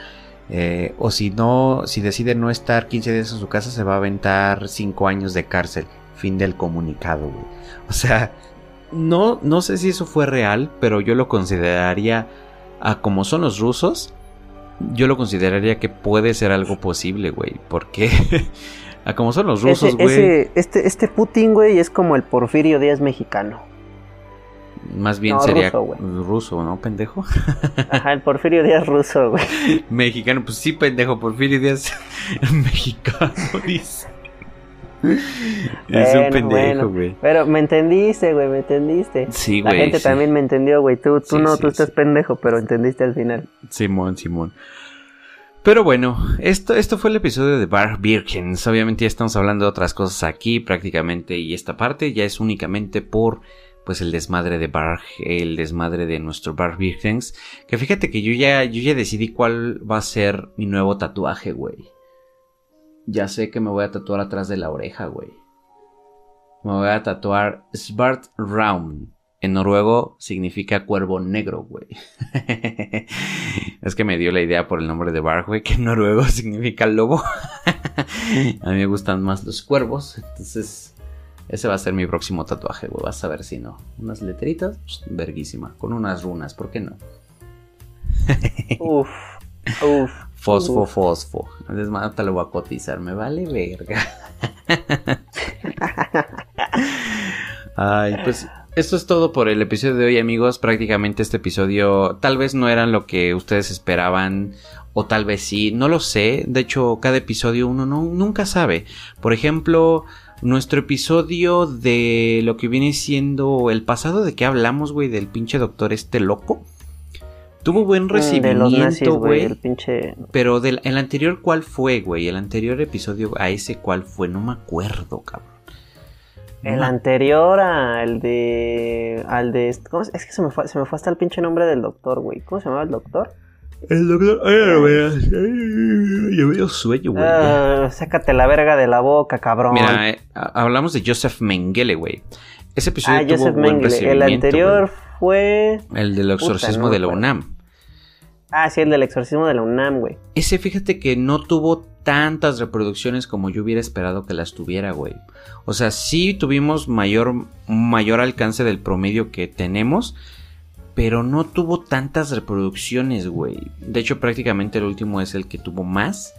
eh, o si no, si decide no estar 15 días en su casa, se va a aventar 5 años de cárcel. Fin del comunicado, güey. O sea, no, no sé si eso fue real, pero yo lo consideraría a como son los rusos, yo lo consideraría que puede ser algo posible, güey. Porque a como son los rusos, güey, este, este Putin, güey, es como el Porfirio Díaz mexicano. más bien no, sería ruso, ruso, ¿no, pendejo? Ajá, el Porfirio Díaz ruso, güey. Mexicano, pues sí, pendejo, Porfirio Díaz mexicano, dice. Es un pendejo, bueno. güey. Pero me entendiste, güey, me entendiste. Sí, La güey. gente sí. también me entendió, güey. Tú, tú Sí, no, sí, tú estás pendejo, pero entendiste al final. Simón, Simón. Pero bueno, esto, esto fue el episodio de Bar Birkens. Obviamente ya estamos hablando de otras cosas aquí prácticamente y esta parte ya es únicamente por pues el desmadre de Bar, el desmadre de nuestro Bar Birkens. Que fíjate que yo ya, yo ya decidí cuál va a ser mi nuevo tatuaje, güey. Ya sé que me voy a tatuar atrás de la oreja, güey. Me voy a tatuar Svart Raum. En noruego significa cuervo negro, güey. es que me dio la idea por el nombre de Bar, güey, que en noruego significa lobo. a mí me gustan más los cuervos, entonces Ese va a ser mi próximo tatuaje, güey. Vas a ver si no. Unas letritas, verguísima. Con unas runas, ¿por qué no? Uf, uf. Fosfo, uf. fosfo. Es más, te lo voy a cotizar. Me vale verga. Ay, pues esto es todo por el episodio de hoy, amigos. Prácticamente este episodio tal vez no era lo que ustedes esperaban. O tal vez sí, no lo sé. De hecho, cada episodio uno no, nunca sabe. Por ejemplo, nuestro episodio de lo que viene siendo el pasado de que hablamos, güey, del pinche doctor este loco. Tuvo buen Mm, recibimiento, güey. pinche. Pero del el anterior, ¿cuál fue, güey? El anterior episodio a ese, ¿cuál fue? No me acuerdo, cabrón. No El me- anterior al de. Al de. ¿cómo se- es que se me, fue, se me fue hasta el pinche nombre del doctor, güey. ¿Cómo se llamaba el doctor? El doctor. Ay, no. Ay, Yo veo sueño, güey. Ah, sácate la verga de la boca, cabrón. Mira, eh, hablamos de Joseph Mengele, güey. Ese episodio ah, tuvo Joseph buen Mengele. El anterior fue. güey. El del exorcismo no me de la. UNAM. Ah, sí, el del exorcismo de la UNAM, güey. Ese, fíjate que no tuvo tantas reproducciones como yo hubiera esperado que las tuviera, güey. O sea, sí tuvimos mayor, mayor alcance del promedio que tenemos, pero no tuvo tantas reproducciones, güey. De hecho, prácticamente el último es el que tuvo más.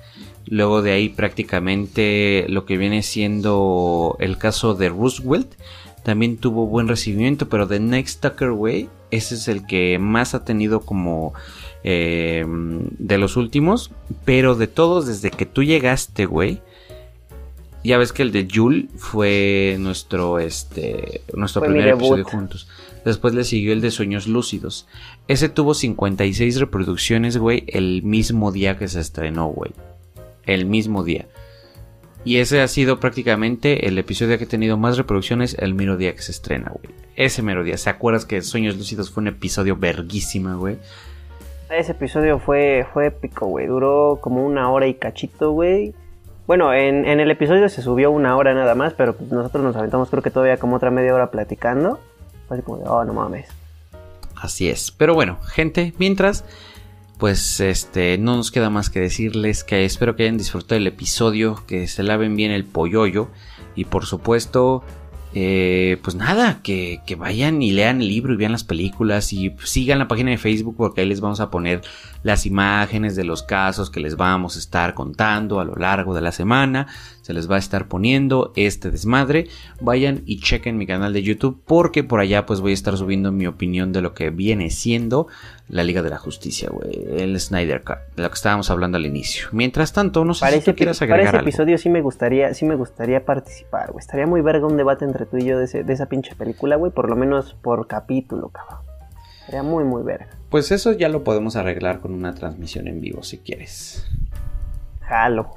Luego de ahí, prácticamente lo que viene siendo el caso de Roosevelt. También tuvo buen recibimiento, pero The Next Tucker, güey, ese es el que más ha tenido como eh, de los últimos. Pero de todos, desde que tú llegaste, güey. Ya ves que el de Jul fue nuestro, este, nuestro Fue primer episodio juntos. Después le siguió el de Sueños Lúcidos. Ese tuvo 56 reproducciones, güey, el mismo día que se estrenó, güey. El mismo día. Y ese ha sido prácticamente el episodio que ha tenido más reproducciones el mero día que se estrena, güey. Ese mero día. ¿Se acuerdas que Sueños Lúcidos fue un episodio verguísima, güey? Ese episodio fue, fue épico, güey. Duró como una hora y cachito, güey. Bueno, en, en el episodio se subió una hora nada más, pero nosotros nos aventamos creo que todavía como otra media hora platicando. Así como de, oh, no mames. Así es. Pero bueno, gente, mientras, pues este, no nos queda más que decirles que espero que hayan disfrutado el episodio, que se laven bien el polloyo y por supuesto, eh, pues nada, que, que vayan y lean el libro y vean las películas y sigan la página de Facebook porque ahí les vamos a poner las imágenes de los casos que les vamos a estar contando a lo largo de la semana. Se les va a estar poniendo este desmadre. Vayan y chequen mi canal de YouTube porque por allá pues voy a estar subiendo mi opinión de lo que viene siendo la Liga de la Justicia, güey. El Snyder Cut, de lo que estábamos hablando al inicio. Mientras tanto, no sé Para si ese, tú quieras para agregar ese algo. episodio sí me gustaría, sí me gustaría participar, güey. Estaría muy verga un debate entre tú y yo de, ese- de esa pinche película, güey. Por lo menos por capítulo, cabrón. Sería muy, muy verga. Pues eso ya lo podemos arreglar con una transmisión en vivo si quieres. Jalo.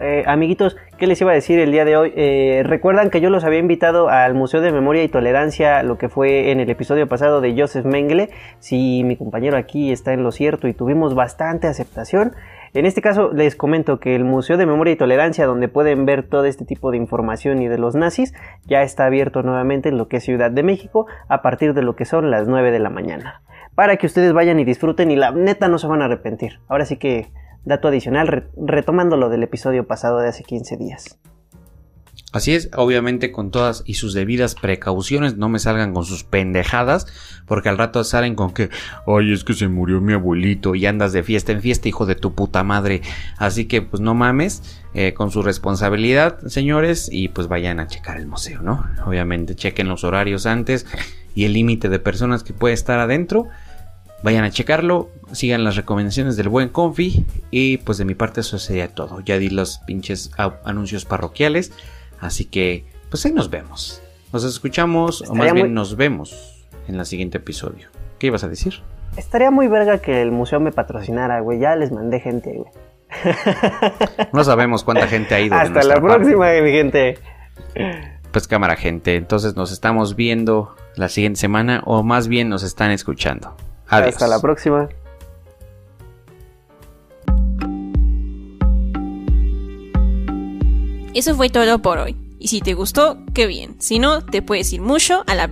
Eh, amiguitos, ¿qué les iba a decir el día de hoy? Eh, Recuerdan que yo los había invitado al Museo de Memoria y Tolerancia, lo que fue en el episodio pasado de Joseph Mengele. Si mi compañero aquí está en lo cierto y tuvimos bastante aceptación. En este caso les comento que el Museo de Memoria y Tolerancia, donde pueden ver todo este tipo de información y de los nazis, ya está abierto nuevamente en lo que es Ciudad de México a partir de lo que son las 9 de la mañana. Para que ustedes vayan y disfruten y la neta no se van a arrepentir. Ahora sí que dato adicional, re- retomando lo del episodio pasado de hace 15 días. Así es, obviamente con todas y sus debidas precauciones, no me salgan con sus pendejadas, porque al rato salen con que, ay, es que se murió mi abuelito y andas de fiesta en fiesta, hijo de tu puta madre. Así que pues no mames, eh, con su responsabilidad, señores, y pues vayan a checar el museo, ¿no? Obviamente chequen los horarios antes y el límite de personas que puede estar adentro. Vayan a checarlo, sigan las recomendaciones del buen Confi y pues de mi parte eso sería todo. Ya di los pinches anuncios parroquiales, así que pues ahí nos vemos. Nos escuchamos o más bien muy- nos vemos en el siguiente episodio. ¿Qué ibas a decir? Estaría muy verga que el museo me patrocinara, güey. Ya les mandé gente, güey. No sabemos cuánta gente ha ido. Hasta la parte. próxima, mi gente. Pues cámara gente, entonces nos estamos viendo la siguiente semana o más bien nos están escuchando. Adiós. Hasta la próxima. Eso fue todo por hoy. Y si te gustó, qué bien. Si no, te puedes ir mucho a la